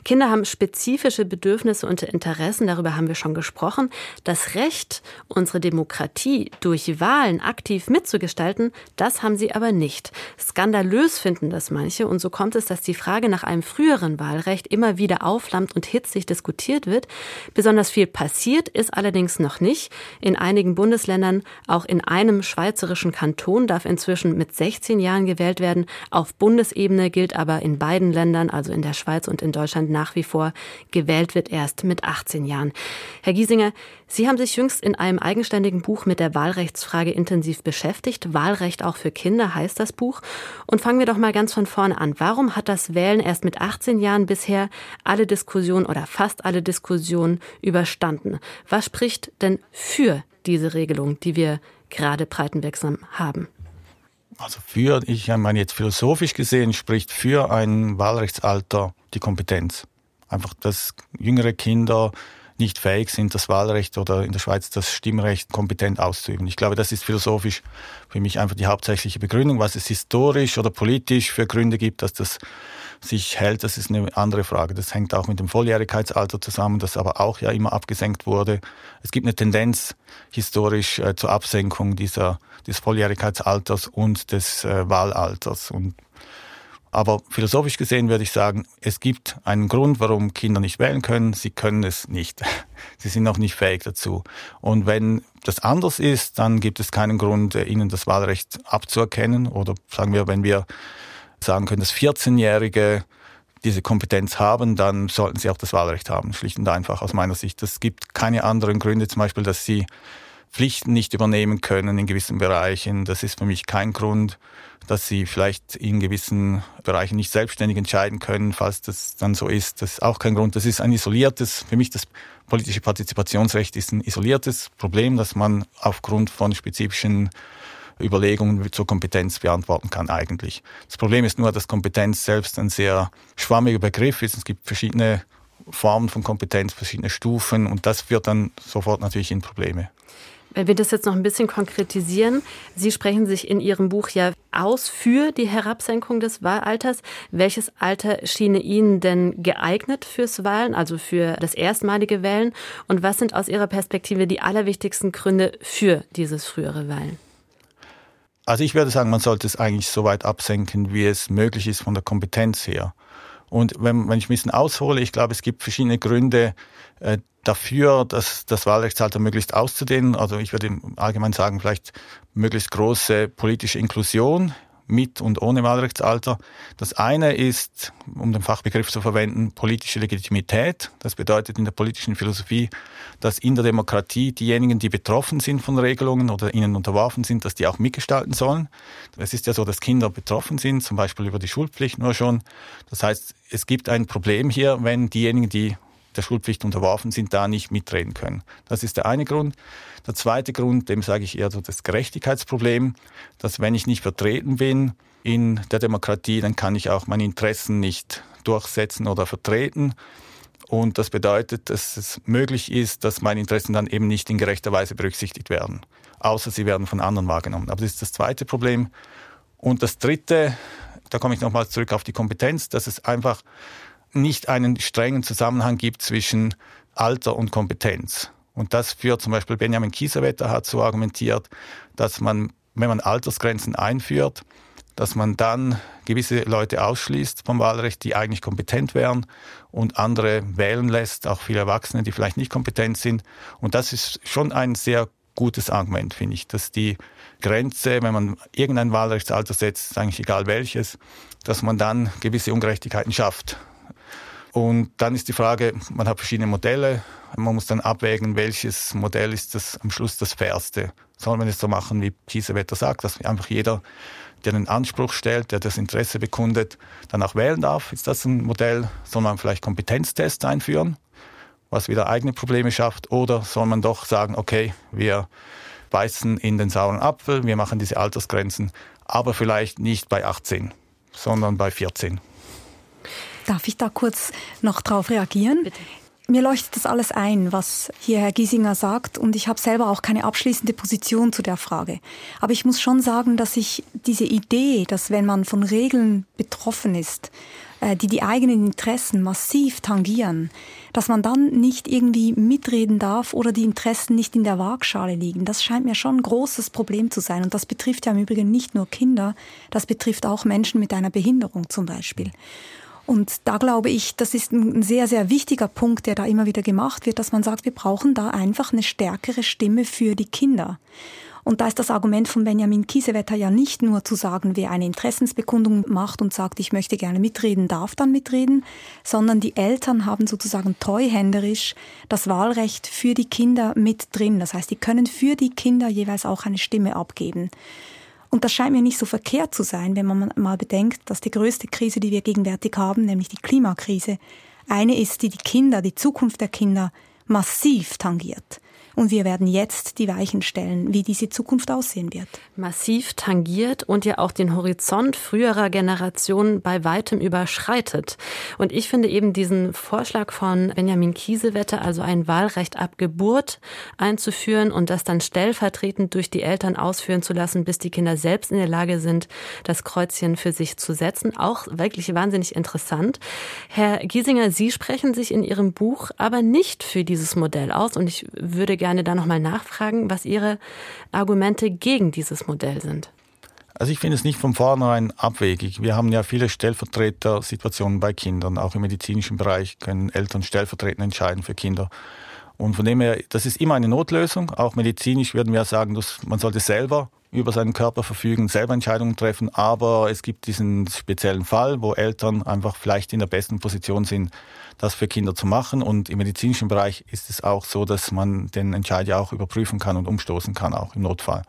Kinder haben spezifische Bedürfnisse und Interessen, darüber haben wir schon gesprochen. Das Recht, unsere Demokratie durch Wahlen aktiv mitzugestalten, das haben sie aber nicht. Skandalös finden das manche und so kommt es, dass die Frage nach einem früheren Wahlrecht immer wieder aufflammt und hitzig diskutiert wird. Besonders viel passiert ist allerdings noch nicht. In einigen Bundesländern, auch in einem schweizerischen Kanton darf inzwischen mit 16 Jahren gewählt werden. Auf Bundesebene gilt aber in beiden Ländern, also in der Schweiz und in Deutschland, nach wie vor, gewählt wird erst mit 18 Jahren. Herr Giesinger, Sie haben sich jüngst in einem eigenständigen Buch mit der Wahlrechtsfrage intensiv beschäftigt. Wahlrecht auch für Kinder heißt das Buch. Und fangen wir doch mal ganz von vorne an. Warum hat das Wählen erst mit 18 Jahren bisher alle Diskussionen oder fast alle Diskussionen überstanden? Was spricht denn für diese Regelung, die wir gerade breitenwirksam haben? Also für, ich meine jetzt philosophisch gesehen, spricht für ein Wahlrechtsalter die Kompetenz. Einfach, dass jüngere Kinder nicht fähig sind, das Wahlrecht oder in der Schweiz das Stimmrecht kompetent auszuüben. Ich glaube, das ist philosophisch für mich einfach die hauptsächliche Begründung. Was es historisch oder politisch für Gründe gibt, dass das sich hält, das ist eine andere Frage. Das hängt auch mit dem Volljährigkeitsalter zusammen, das aber auch ja immer abgesenkt wurde. Es gibt eine Tendenz historisch äh, zur Absenkung dieser, des Volljährigkeitsalters und des äh, Wahlalters. Und aber philosophisch gesehen würde ich sagen, es gibt einen Grund, warum Kinder nicht wählen können. Sie können es nicht. Sie sind noch nicht fähig dazu. Und wenn das anders ist, dann gibt es keinen Grund, ihnen das Wahlrecht abzuerkennen. Oder sagen wir, wenn wir sagen können, dass 14-Jährige diese Kompetenz haben, dann sollten sie auch das Wahlrecht haben. Schlicht und einfach aus meiner Sicht. Es gibt keine anderen Gründe, zum Beispiel, dass sie Pflichten nicht übernehmen können in gewissen Bereichen. Das ist für mich kein Grund dass sie vielleicht in gewissen Bereichen nicht selbstständig entscheiden können, falls das dann so ist. Das ist auch kein Grund. Das ist ein isoliertes, für mich das politische Partizipationsrecht ist ein isoliertes Problem, das man aufgrund von spezifischen Überlegungen zur Kompetenz beantworten kann eigentlich. Das Problem ist nur, dass Kompetenz selbst ein sehr schwammiger Begriff ist. Es gibt verschiedene Formen von Kompetenz, verschiedene Stufen und das führt dann sofort natürlich in Probleme. Wenn wir das jetzt noch ein bisschen konkretisieren, Sie sprechen sich in Ihrem Buch ja aus für die Herabsenkung des Wahlalters. Welches Alter schiene Ihnen denn geeignet fürs Wahlen, also für das erstmalige Wählen? Und was sind aus Ihrer Perspektive die allerwichtigsten Gründe für dieses frühere Wahlen? Also ich würde sagen, man sollte es eigentlich so weit absenken, wie es möglich ist von der Kompetenz her. Und wenn, wenn ich ein bisschen aushole, ich glaube, es gibt verschiedene Gründe äh, dafür, dass das Wahlrechtsalter möglichst auszudehnen. Also ich würde allgemein sagen, vielleicht möglichst große politische Inklusion mit und ohne Wahlrechtsalter. Das eine ist, um den Fachbegriff zu verwenden, politische Legitimität. Das bedeutet in der politischen Philosophie, dass in der Demokratie diejenigen, die betroffen sind von Regelungen oder ihnen unterworfen sind, dass die auch mitgestalten sollen. Es ist ja so, dass Kinder betroffen sind, zum Beispiel über die Schulpflicht nur schon. Das heißt, es gibt ein Problem hier, wenn diejenigen, die der Schulpflicht unterworfen sind, da nicht mitreden können. Das ist der eine Grund. Der zweite Grund, dem sage ich eher so das Gerechtigkeitsproblem, dass wenn ich nicht vertreten bin in der Demokratie, dann kann ich auch meine Interessen nicht durchsetzen oder vertreten. Und das bedeutet, dass es möglich ist, dass meine Interessen dann eben nicht in gerechter Weise berücksichtigt werden, außer sie werden von anderen wahrgenommen. Aber das ist das zweite Problem. Und das dritte, da komme ich nochmal zurück auf die Kompetenz, dass es einfach nicht einen strengen Zusammenhang gibt zwischen Alter und Kompetenz. Und das führt zum Beispiel Benjamin Kiesewetter hat so argumentiert, dass man, wenn man Altersgrenzen einführt, dass man dann gewisse Leute ausschließt vom Wahlrecht, die eigentlich kompetent wären und andere wählen lässt, auch viele Erwachsene, die vielleicht nicht kompetent sind. Und das ist schon ein sehr gutes Argument, finde ich, dass die Grenze, wenn man irgendein Wahlrechtsalter setzt, eigentlich egal welches, dass man dann gewisse Ungerechtigkeiten schafft. Und dann ist die Frage, man hat verschiedene Modelle, man muss dann abwägen, welches Modell ist das am Schluss das fairste. Soll man es so machen, wie Kiesewetter sagt, dass einfach jeder, der einen Anspruch stellt, der das Interesse bekundet, dann auch wählen darf? Ist das ein Modell? Soll man vielleicht Kompetenztests einführen, was wieder eigene Probleme schafft? Oder soll man doch sagen, okay, wir beißen in den sauren Apfel, wir machen diese Altersgrenzen, aber vielleicht nicht bei 18, sondern bei 14? Darf ich da kurz noch drauf reagieren? Bitte. Mir leuchtet das alles ein, was hier Herr Giesinger sagt, und ich habe selber auch keine abschließende Position zu der Frage. Aber ich muss schon sagen, dass ich diese Idee, dass wenn man von Regeln betroffen ist, äh, die die eigenen Interessen massiv tangieren, dass man dann nicht irgendwie mitreden darf oder die Interessen nicht in der Waagschale liegen. Das scheint mir schon ein großes Problem zu sein. Und das betrifft ja im Übrigen nicht nur Kinder, das betrifft auch Menschen mit einer Behinderung zum Beispiel. Und da glaube ich, das ist ein sehr, sehr wichtiger Punkt, der da immer wieder gemacht wird, dass man sagt, wir brauchen da einfach eine stärkere Stimme für die Kinder. Und da ist das Argument von Benjamin Kiesewetter ja nicht nur zu sagen, wer eine Interessensbekundung macht und sagt, ich möchte gerne mitreden, darf dann mitreden, sondern die Eltern haben sozusagen treuhänderisch das Wahlrecht für die Kinder mit drin. Das heißt, die können für die Kinder jeweils auch eine Stimme abgeben. Und das scheint mir nicht so verkehrt zu sein, wenn man mal bedenkt, dass die größte Krise, die wir gegenwärtig haben, nämlich die Klimakrise, eine ist, die die Kinder, die Zukunft der Kinder massiv tangiert. Und wir werden jetzt die Weichen stellen, wie diese Zukunft aussehen wird. Massiv tangiert und ja auch den Horizont früherer Generationen bei weitem überschreitet. Und ich finde eben diesen Vorschlag von Benjamin Kiesewetter, also ein Wahlrecht ab Geburt einzuführen und das dann stellvertretend durch die Eltern ausführen zu lassen, bis die Kinder selbst in der Lage sind, das Kreuzchen für sich zu setzen, auch wirklich wahnsinnig interessant. Herr Giesinger, Sie sprechen sich in Ihrem Buch aber nicht für dieses Modell aus und ich würde gerne gerne da nochmal nachfragen, was Ihre Argumente gegen dieses Modell sind. Also ich finde es nicht von vornherein abwegig. Wir haben ja viele Stellvertreter-Situationen bei Kindern. Auch im medizinischen Bereich können Eltern stellvertretend entscheiden für Kinder. Und von dem her, das ist immer eine Notlösung. Auch medizinisch würden wir sagen, dass man sollte selber über seinen Körper verfügen, selber Entscheidungen treffen. Aber es gibt diesen speziellen Fall, wo Eltern einfach vielleicht in der besten Position sind, das für Kinder zu machen. Und im medizinischen Bereich ist es auch so, dass man den Entscheid ja auch überprüfen kann und umstoßen kann, auch im Notfall.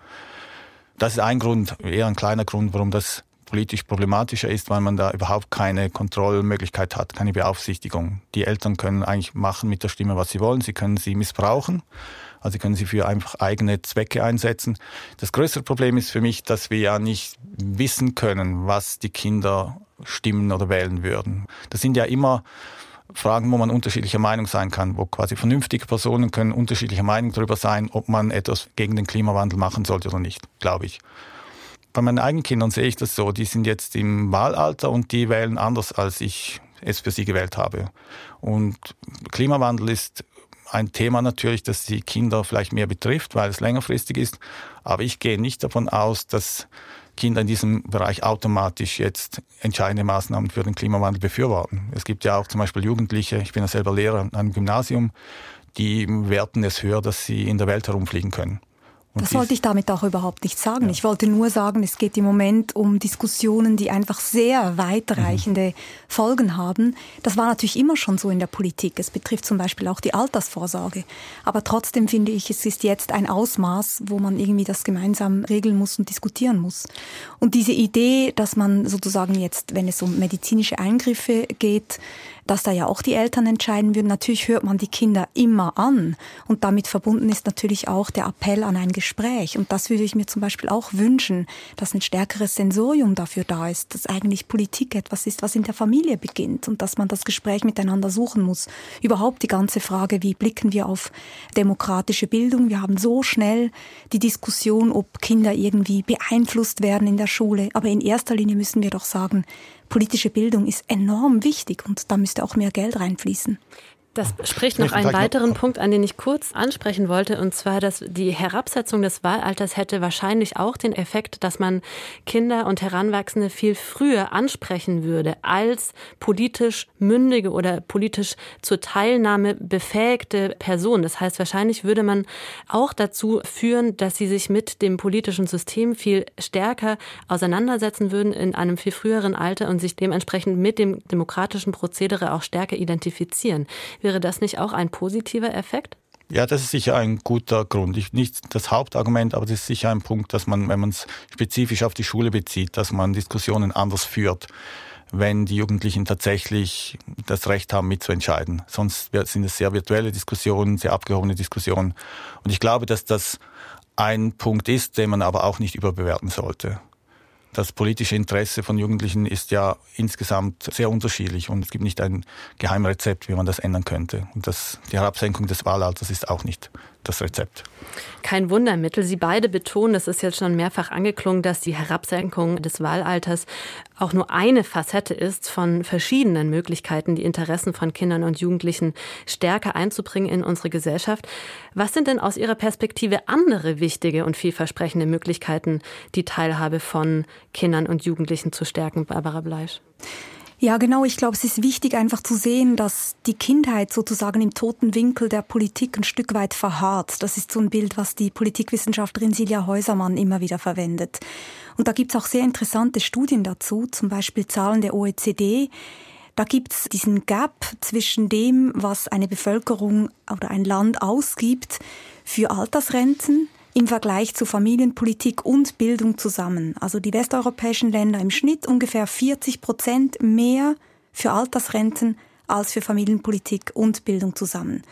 Das ist ein Grund, eher ein kleiner Grund, warum das politisch problematischer ist, weil man da überhaupt keine Kontrollmöglichkeit hat, keine Beaufsichtigung. Die Eltern können eigentlich machen mit der Stimme, was sie wollen. Sie können sie missbrauchen. Also sie können sie für einfach eigene Zwecke einsetzen. Das größere Problem ist für mich, dass wir ja nicht wissen können, was die Kinder stimmen oder wählen würden. Das sind ja immer Fragen, wo man unterschiedlicher Meinung sein kann, wo quasi vernünftige Personen können unterschiedlicher Meinung darüber sein, ob man etwas gegen den Klimawandel machen sollte oder nicht, glaube ich. bei meinen eigenen Kindern sehe ich das so, die sind jetzt im Wahlalter und die wählen anders, als ich es für sie gewählt habe. Und Klimawandel ist ein Thema natürlich, das die Kinder vielleicht mehr betrifft, weil es längerfristig ist. Aber ich gehe nicht davon aus, dass Kinder in diesem Bereich automatisch jetzt entscheidende Maßnahmen für den Klimawandel befürworten. Es gibt ja auch zum Beispiel Jugendliche, ich bin ja selber Lehrer an einem Gymnasium, die werten es höher, dass sie in der Welt herumfliegen können. Und das wollte ich damit auch überhaupt nicht sagen. Ja. Ich wollte nur sagen, es geht im Moment um Diskussionen, die einfach sehr weitreichende mhm. Folgen haben. Das war natürlich immer schon so in der Politik. Es betrifft zum Beispiel auch die Altersvorsorge. Aber trotzdem finde ich, es ist jetzt ein Ausmaß, wo man irgendwie das gemeinsam regeln muss und diskutieren muss. Und diese Idee, dass man sozusagen jetzt, wenn es um medizinische Eingriffe geht, dass da ja auch die Eltern entscheiden würden. Natürlich hört man die Kinder immer an und damit verbunden ist natürlich auch der Appell an ein Gespräch. Und das würde ich mir zum Beispiel auch wünschen, dass ein stärkeres Sensorium dafür da ist, dass eigentlich Politik etwas ist, was in der Familie beginnt und dass man das Gespräch miteinander suchen muss. Überhaupt die ganze Frage, wie blicken wir auf demokratische Bildung? Wir haben so schnell die Diskussion, ob Kinder irgendwie beeinflusst werden in der Schule. Aber in erster Linie müssen wir doch sagen, politische Bildung ist enorm wichtig und da müsste auch mehr Geld reinfließen. Das spricht noch einen weiteren Punkt an, den ich kurz ansprechen wollte, und zwar, dass die Herabsetzung des Wahlalters hätte wahrscheinlich auch den Effekt, dass man Kinder und Heranwachsende viel früher ansprechen würde als politisch mündige oder politisch zur Teilnahme befähigte Person. Das heißt, wahrscheinlich würde man auch dazu führen, dass sie sich mit dem politischen System viel stärker auseinandersetzen würden in einem viel früheren Alter und sich dementsprechend mit dem demokratischen Prozedere auch stärker identifizieren. Wäre das nicht auch ein positiver Effekt? Ja, das ist sicher ein guter Grund. Ich, nicht das Hauptargument, aber das ist sicher ein Punkt, dass man, wenn man es spezifisch auf die Schule bezieht, dass man Diskussionen anders führt, wenn die Jugendlichen tatsächlich das Recht haben, mitzuentscheiden. Sonst sind es sehr virtuelle Diskussionen, sehr abgehobene Diskussionen. Und ich glaube, dass das ein Punkt ist, den man aber auch nicht überbewerten sollte das politische Interesse von Jugendlichen ist ja insgesamt sehr unterschiedlich und es gibt nicht ein Geheimrezept, wie man das ändern könnte. Und das, die Herabsenkung des Wahlalters ist auch nicht das Rezept. Kein Wundermittel. Sie beide betonen, das ist jetzt schon mehrfach angeklungen, dass die Herabsenkung des Wahlalters auch nur eine Facette ist von verschiedenen Möglichkeiten, die Interessen von Kindern und Jugendlichen stärker einzubringen in unsere Gesellschaft. Was sind denn aus Ihrer Perspektive andere wichtige und vielversprechende Möglichkeiten, die Teilhabe von Kindern und Jugendlichen zu stärken, Barbara Bleisch? Ja, genau. Ich glaube, es ist wichtig einfach zu sehen, dass die Kindheit sozusagen im toten Winkel der Politik ein Stück weit verharrt. Das ist so ein Bild, was die Politikwissenschaftlerin Silja Häusermann immer wieder verwendet. Und da gibt's auch sehr interessante Studien dazu, zum Beispiel Zahlen der OECD. Da gibt's diesen Gap zwischen dem, was eine Bevölkerung oder ein Land ausgibt für Altersrenten im Vergleich zu Familienpolitik und Bildung zusammen. Also die westeuropäischen Länder im Schnitt ungefähr 40 Prozent mehr für Altersrenten als für Familienpolitik und Bildung zusammen.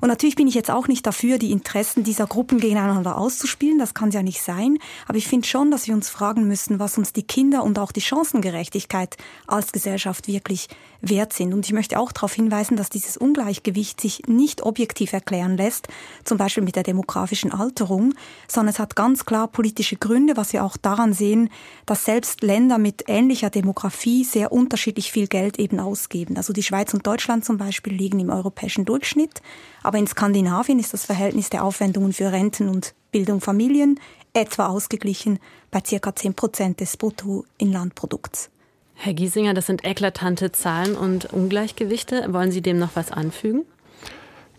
Und natürlich bin ich jetzt auch nicht dafür, die Interessen dieser Gruppen gegeneinander auszuspielen. Das kann ja nicht sein. Aber ich finde schon, dass wir uns fragen müssen, was uns die Kinder und auch die Chancengerechtigkeit als Gesellschaft wirklich wert sind. Und ich möchte auch darauf hinweisen, dass dieses Ungleichgewicht sich nicht objektiv erklären lässt, zum Beispiel mit der demografischen Alterung, sondern es hat ganz klar politische Gründe, was wir auch daran sehen, dass selbst Länder mit ähnlicher Demografie sehr unterschiedlich viel Geld eben ausgeben. Also die Schweiz und und Deutschland zum Beispiel liegen im europäischen Durchschnitt. Aber in Skandinavien ist das Verhältnis der Aufwendungen für Renten und Bildung Familien etwa ausgeglichen bei circa 10 Prozent des Bruttoinlandprodukts. Herr Giesinger, das sind eklatante Zahlen und Ungleichgewichte. Wollen Sie dem noch was anfügen?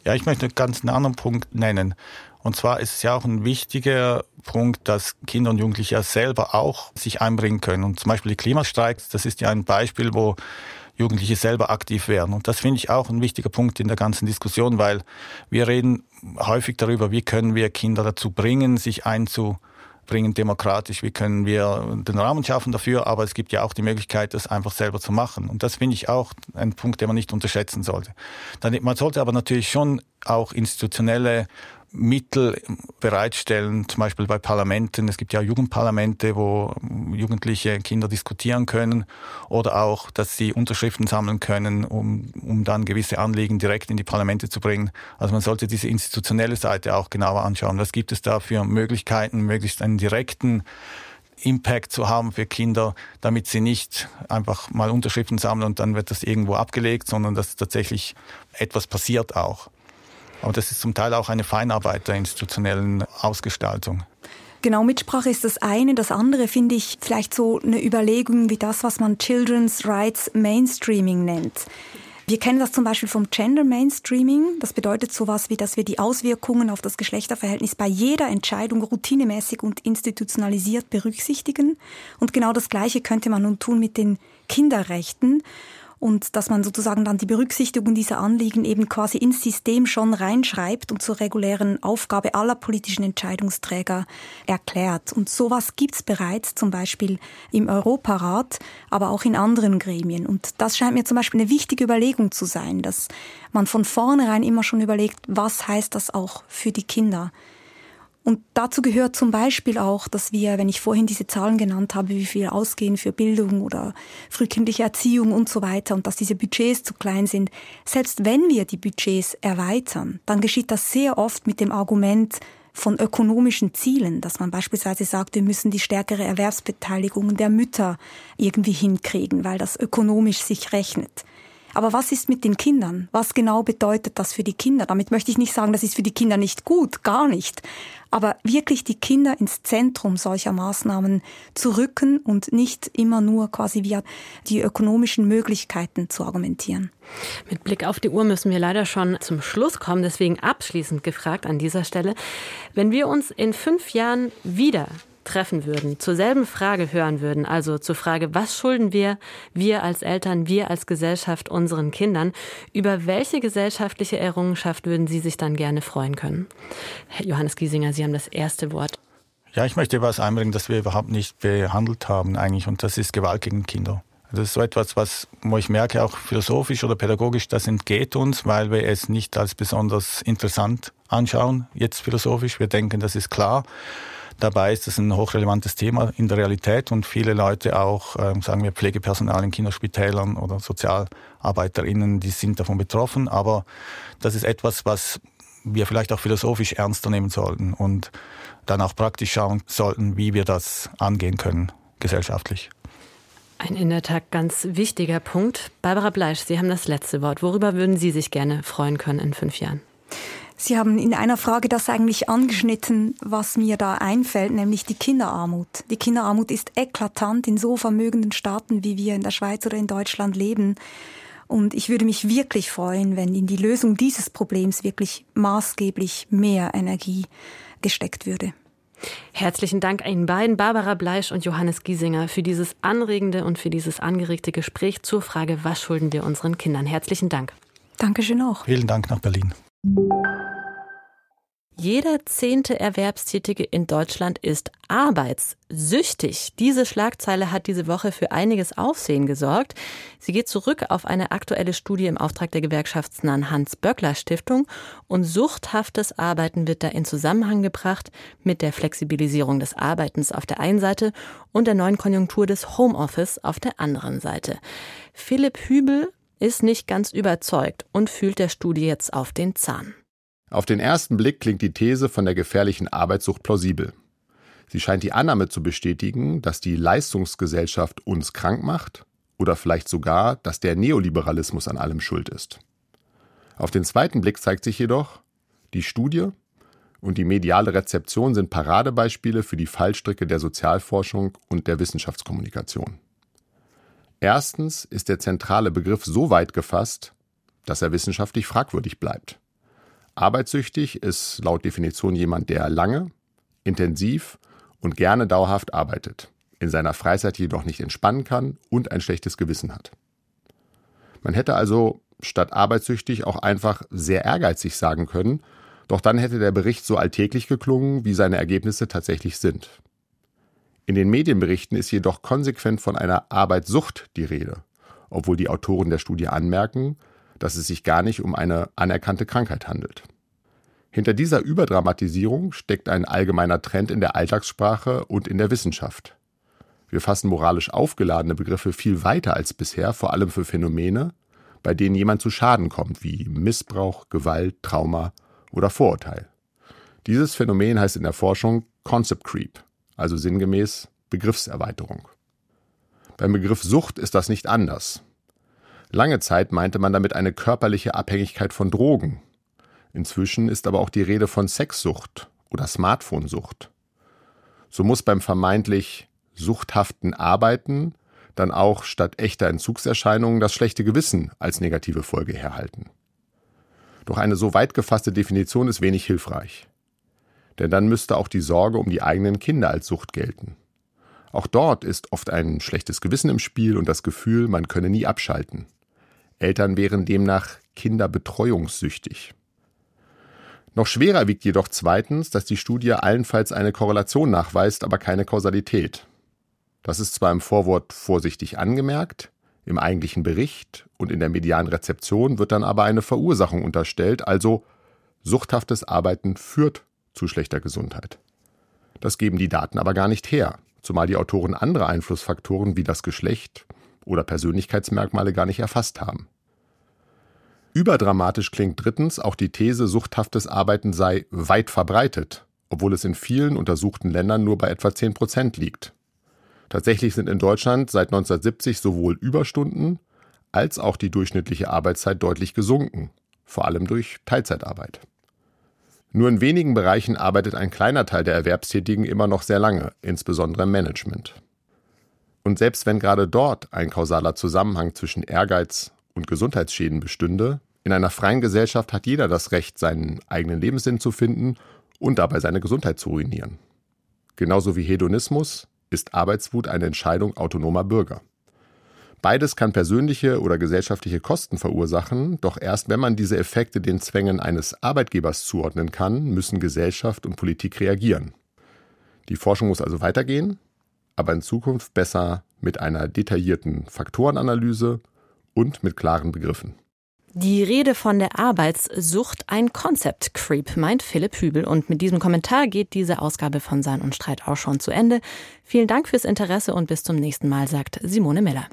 Ja, ich möchte einen ganz anderen Punkt nennen. Und zwar ist es ja auch ein wichtiger Punkt, dass Kinder und Jugendliche ja selber auch sich einbringen können. Und zum Beispiel die Klimastreiks, das ist ja ein Beispiel, wo Jugendliche selber aktiv werden. Und das finde ich auch ein wichtiger Punkt in der ganzen Diskussion, weil wir reden häufig darüber, wie können wir Kinder dazu bringen, sich einzubringen demokratisch, wie können wir den Rahmen schaffen dafür, aber es gibt ja auch die Möglichkeit, das einfach selber zu machen. Und das finde ich auch ein Punkt, den man nicht unterschätzen sollte. Man sollte aber natürlich schon auch institutionelle Mittel bereitstellen, zum Beispiel bei Parlamenten. Es gibt ja Jugendparlamente, wo Jugendliche Kinder diskutieren können oder auch, dass sie Unterschriften sammeln können, um, um dann gewisse Anliegen direkt in die Parlamente zu bringen. Also man sollte diese institutionelle Seite auch genauer anschauen. Was gibt es da für Möglichkeiten, möglichst einen direkten Impact zu haben für Kinder, damit sie nicht einfach mal Unterschriften sammeln und dann wird das irgendwo abgelegt, sondern dass tatsächlich etwas passiert auch. Aber das ist zum Teil auch eine Feinarbeit der institutionellen Ausgestaltung. Genau, Mitsprache ist das eine. Das andere finde ich vielleicht so eine Überlegung wie das, was man Children's Rights Mainstreaming nennt. Wir kennen das zum Beispiel vom Gender Mainstreaming. Das bedeutet sowas wie, dass wir die Auswirkungen auf das Geschlechterverhältnis bei jeder Entscheidung routinemäßig und institutionalisiert berücksichtigen. Und genau das Gleiche könnte man nun tun mit den Kinderrechten und dass man sozusagen dann die Berücksichtigung dieser Anliegen eben quasi ins System schon reinschreibt und zur regulären Aufgabe aller politischen Entscheidungsträger erklärt. Und sowas gibt's bereits zum Beispiel im Europarat, aber auch in anderen Gremien. Und das scheint mir zum Beispiel eine wichtige Überlegung zu sein, dass man von vornherein immer schon überlegt, was heißt das auch für die Kinder? Und dazu gehört zum Beispiel auch, dass wir, wenn ich vorhin diese Zahlen genannt habe, wie viel ausgehen für Bildung oder frühkindliche Erziehung und so weiter und dass diese Budgets zu klein sind, selbst wenn wir die Budgets erweitern, dann geschieht das sehr oft mit dem Argument von ökonomischen Zielen, dass man beispielsweise sagt, wir müssen die stärkere Erwerbsbeteiligung der Mütter irgendwie hinkriegen, weil das ökonomisch sich rechnet. Aber was ist mit den Kindern? Was genau bedeutet das für die Kinder? Damit möchte ich nicht sagen, das ist für die Kinder nicht gut, gar nicht. Aber wirklich die Kinder ins Zentrum solcher Maßnahmen zu rücken und nicht immer nur quasi via die ökonomischen Möglichkeiten zu argumentieren. Mit Blick auf die Uhr müssen wir leider schon zum Schluss kommen. Deswegen abschließend gefragt an dieser Stelle, wenn wir uns in fünf Jahren wieder treffen würden, zur selben Frage hören würden, also zur Frage, was schulden wir, wir als Eltern, wir als Gesellschaft unseren Kindern, über welche gesellschaftliche Errungenschaft würden Sie sich dann gerne freuen können? Herr Johannes Giesinger, Sie haben das erste Wort. Ja, ich möchte was einbringen, das wir überhaupt nicht behandelt haben eigentlich, und das ist Gewalt gegen Kinder. Das ist so etwas, was, wo ich merke, auch philosophisch oder pädagogisch, das entgeht uns, weil wir es nicht als besonders interessant anschauen, jetzt philosophisch. Wir denken, das ist klar. Dabei ist es ein hochrelevantes Thema in der Realität und viele Leute auch, äh, sagen wir Pflegepersonal in Kinderspitälern oder SozialarbeiterInnen, die sind davon betroffen. Aber das ist etwas, was wir vielleicht auch philosophisch ernster nehmen sollten und dann auch praktisch schauen sollten, wie wir das angehen können gesellschaftlich. Ein in der Tat ganz wichtiger Punkt. Barbara Bleisch, Sie haben das letzte Wort. Worüber würden Sie sich gerne freuen können in fünf Jahren? Sie haben in einer Frage das eigentlich angeschnitten, was mir da einfällt, nämlich die Kinderarmut. Die Kinderarmut ist eklatant in so vermögenden Staaten, wie wir in der Schweiz oder in Deutschland leben. Und ich würde mich wirklich freuen, wenn in die Lösung dieses Problems wirklich maßgeblich mehr Energie gesteckt würde. Herzlichen Dank Ihnen beiden, Barbara Bleisch und Johannes Giesinger, für dieses anregende und für dieses angeregte Gespräch zur Frage, was schulden wir unseren Kindern. Herzlichen Dank. Dankeschön auch. Vielen Dank nach Berlin. Jeder zehnte Erwerbstätige in Deutschland ist arbeitssüchtig. Diese Schlagzeile hat diese Woche für einiges Aufsehen gesorgt. Sie geht zurück auf eine aktuelle Studie im Auftrag der gewerkschaftsnahen Hans-Böckler-Stiftung und suchthaftes Arbeiten wird da in Zusammenhang gebracht mit der Flexibilisierung des Arbeitens auf der einen Seite und der neuen Konjunktur des Homeoffice auf der anderen Seite. Philipp Hübel ist nicht ganz überzeugt und fühlt der Studie jetzt auf den Zahn. Auf den ersten Blick klingt die These von der gefährlichen Arbeitssucht plausibel. Sie scheint die Annahme zu bestätigen, dass die Leistungsgesellschaft uns krank macht oder vielleicht sogar, dass der Neoliberalismus an allem schuld ist. Auf den zweiten Blick zeigt sich jedoch, die Studie und die mediale Rezeption sind Paradebeispiele für die Fallstricke der Sozialforschung und der Wissenschaftskommunikation. Erstens ist der zentrale Begriff so weit gefasst, dass er wissenschaftlich fragwürdig bleibt. Arbeitssüchtig ist laut Definition jemand, der lange, intensiv und gerne dauerhaft arbeitet, in seiner Freizeit jedoch nicht entspannen kann und ein schlechtes Gewissen hat. Man hätte also statt arbeitssüchtig auch einfach sehr ehrgeizig sagen können, doch dann hätte der Bericht so alltäglich geklungen, wie seine Ergebnisse tatsächlich sind. In den Medienberichten ist jedoch konsequent von einer Arbeitssucht die Rede, obwohl die Autoren der Studie anmerken, dass es sich gar nicht um eine anerkannte Krankheit handelt. Hinter dieser Überdramatisierung steckt ein allgemeiner Trend in der Alltagssprache und in der Wissenschaft. Wir fassen moralisch aufgeladene Begriffe viel weiter als bisher, vor allem für Phänomene, bei denen jemand zu Schaden kommt, wie Missbrauch, Gewalt, Trauma oder Vorurteil. Dieses Phänomen heißt in der Forschung Concept Creep also sinngemäß Begriffserweiterung. Beim Begriff Sucht ist das nicht anders. Lange Zeit meinte man damit eine körperliche Abhängigkeit von Drogen. Inzwischen ist aber auch die Rede von Sexsucht oder Smartphone-Sucht. So muss beim vermeintlich suchthaften Arbeiten dann auch statt echter Entzugserscheinungen das schlechte Gewissen als negative Folge herhalten. Doch eine so weit gefasste Definition ist wenig hilfreich. Denn dann müsste auch die Sorge um die eigenen Kinder als Sucht gelten. Auch dort ist oft ein schlechtes Gewissen im Spiel und das Gefühl, man könne nie abschalten. Eltern wären demnach kinderbetreuungssüchtig. Noch schwerer wiegt jedoch zweitens, dass die Studie allenfalls eine Korrelation nachweist, aber keine Kausalität. Das ist zwar im Vorwort vorsichtig angemerkt, im eigentlichen Bericht und in der medialen Rezeption wird dann aber eine Verursachung unterstellt, also suchthaftes Arbeiten führt zu schlechter Gesundheit. Das geben die Daten aber gar nicht her, zumal die Autoren andere Einflussfaktoren wie das Geschlecht oder Persönlichkeitsmerkmale gar nicht erfasst haben. Überdramatisch klingt drittens auch die These, suchthaftes Arbeiten sei weit verbreitet, obwohl es in vielen untersuchten Ländern nur bei etwa 10 Prozent liegt. Tatsächlich sind in Deutschland seit 1970 sowohl Überstunden als auch die durchschnittliche Arbeitszeit deutlich gesunken, vor allem durch Teilzeitarbeit. Nur in wenigen Bereichen arbeitet ein kleiner Teil der Erwerbstätigen immer noch sehr lange, insbesondere im Management. Und selbst wenn gerade dort ein kausaler Zusammenhang zwischen Ehrgeiz und Gesundheitsschäden bestünde, in einer freien Gesellschaft hat jeder das Recht, seinen eigenen Lebenssinn zu finden und dabei seine Gesundheit zu ruinieren. Genauso wie Hedonismus ist Arbeitswut eine Entscheidung autonomer Bürger. Beides kann persönliche oder gesellschaftliche Kosten verursachen, doch erst wenn man diese Effekte den Zwängen eines Arbeitgebers zuordnen kann, müssen Gesellschaft und Politik reagieren. Die Forschung muss also weitergehen, aber in Zukunft besser mit einer detaillierten Faktorenanalyse und mit klaren Begriffen. Die Rede von der Arbeitssucht ein Concept Creep, meint Philipp Hübel. Und mit diesem Kommentar geht diese Ausgabe von Sein und Streit auch schon zu Ende. Vielen Dank fürs Interesse und bis zum nächsten Mal, sagt Simone Miller.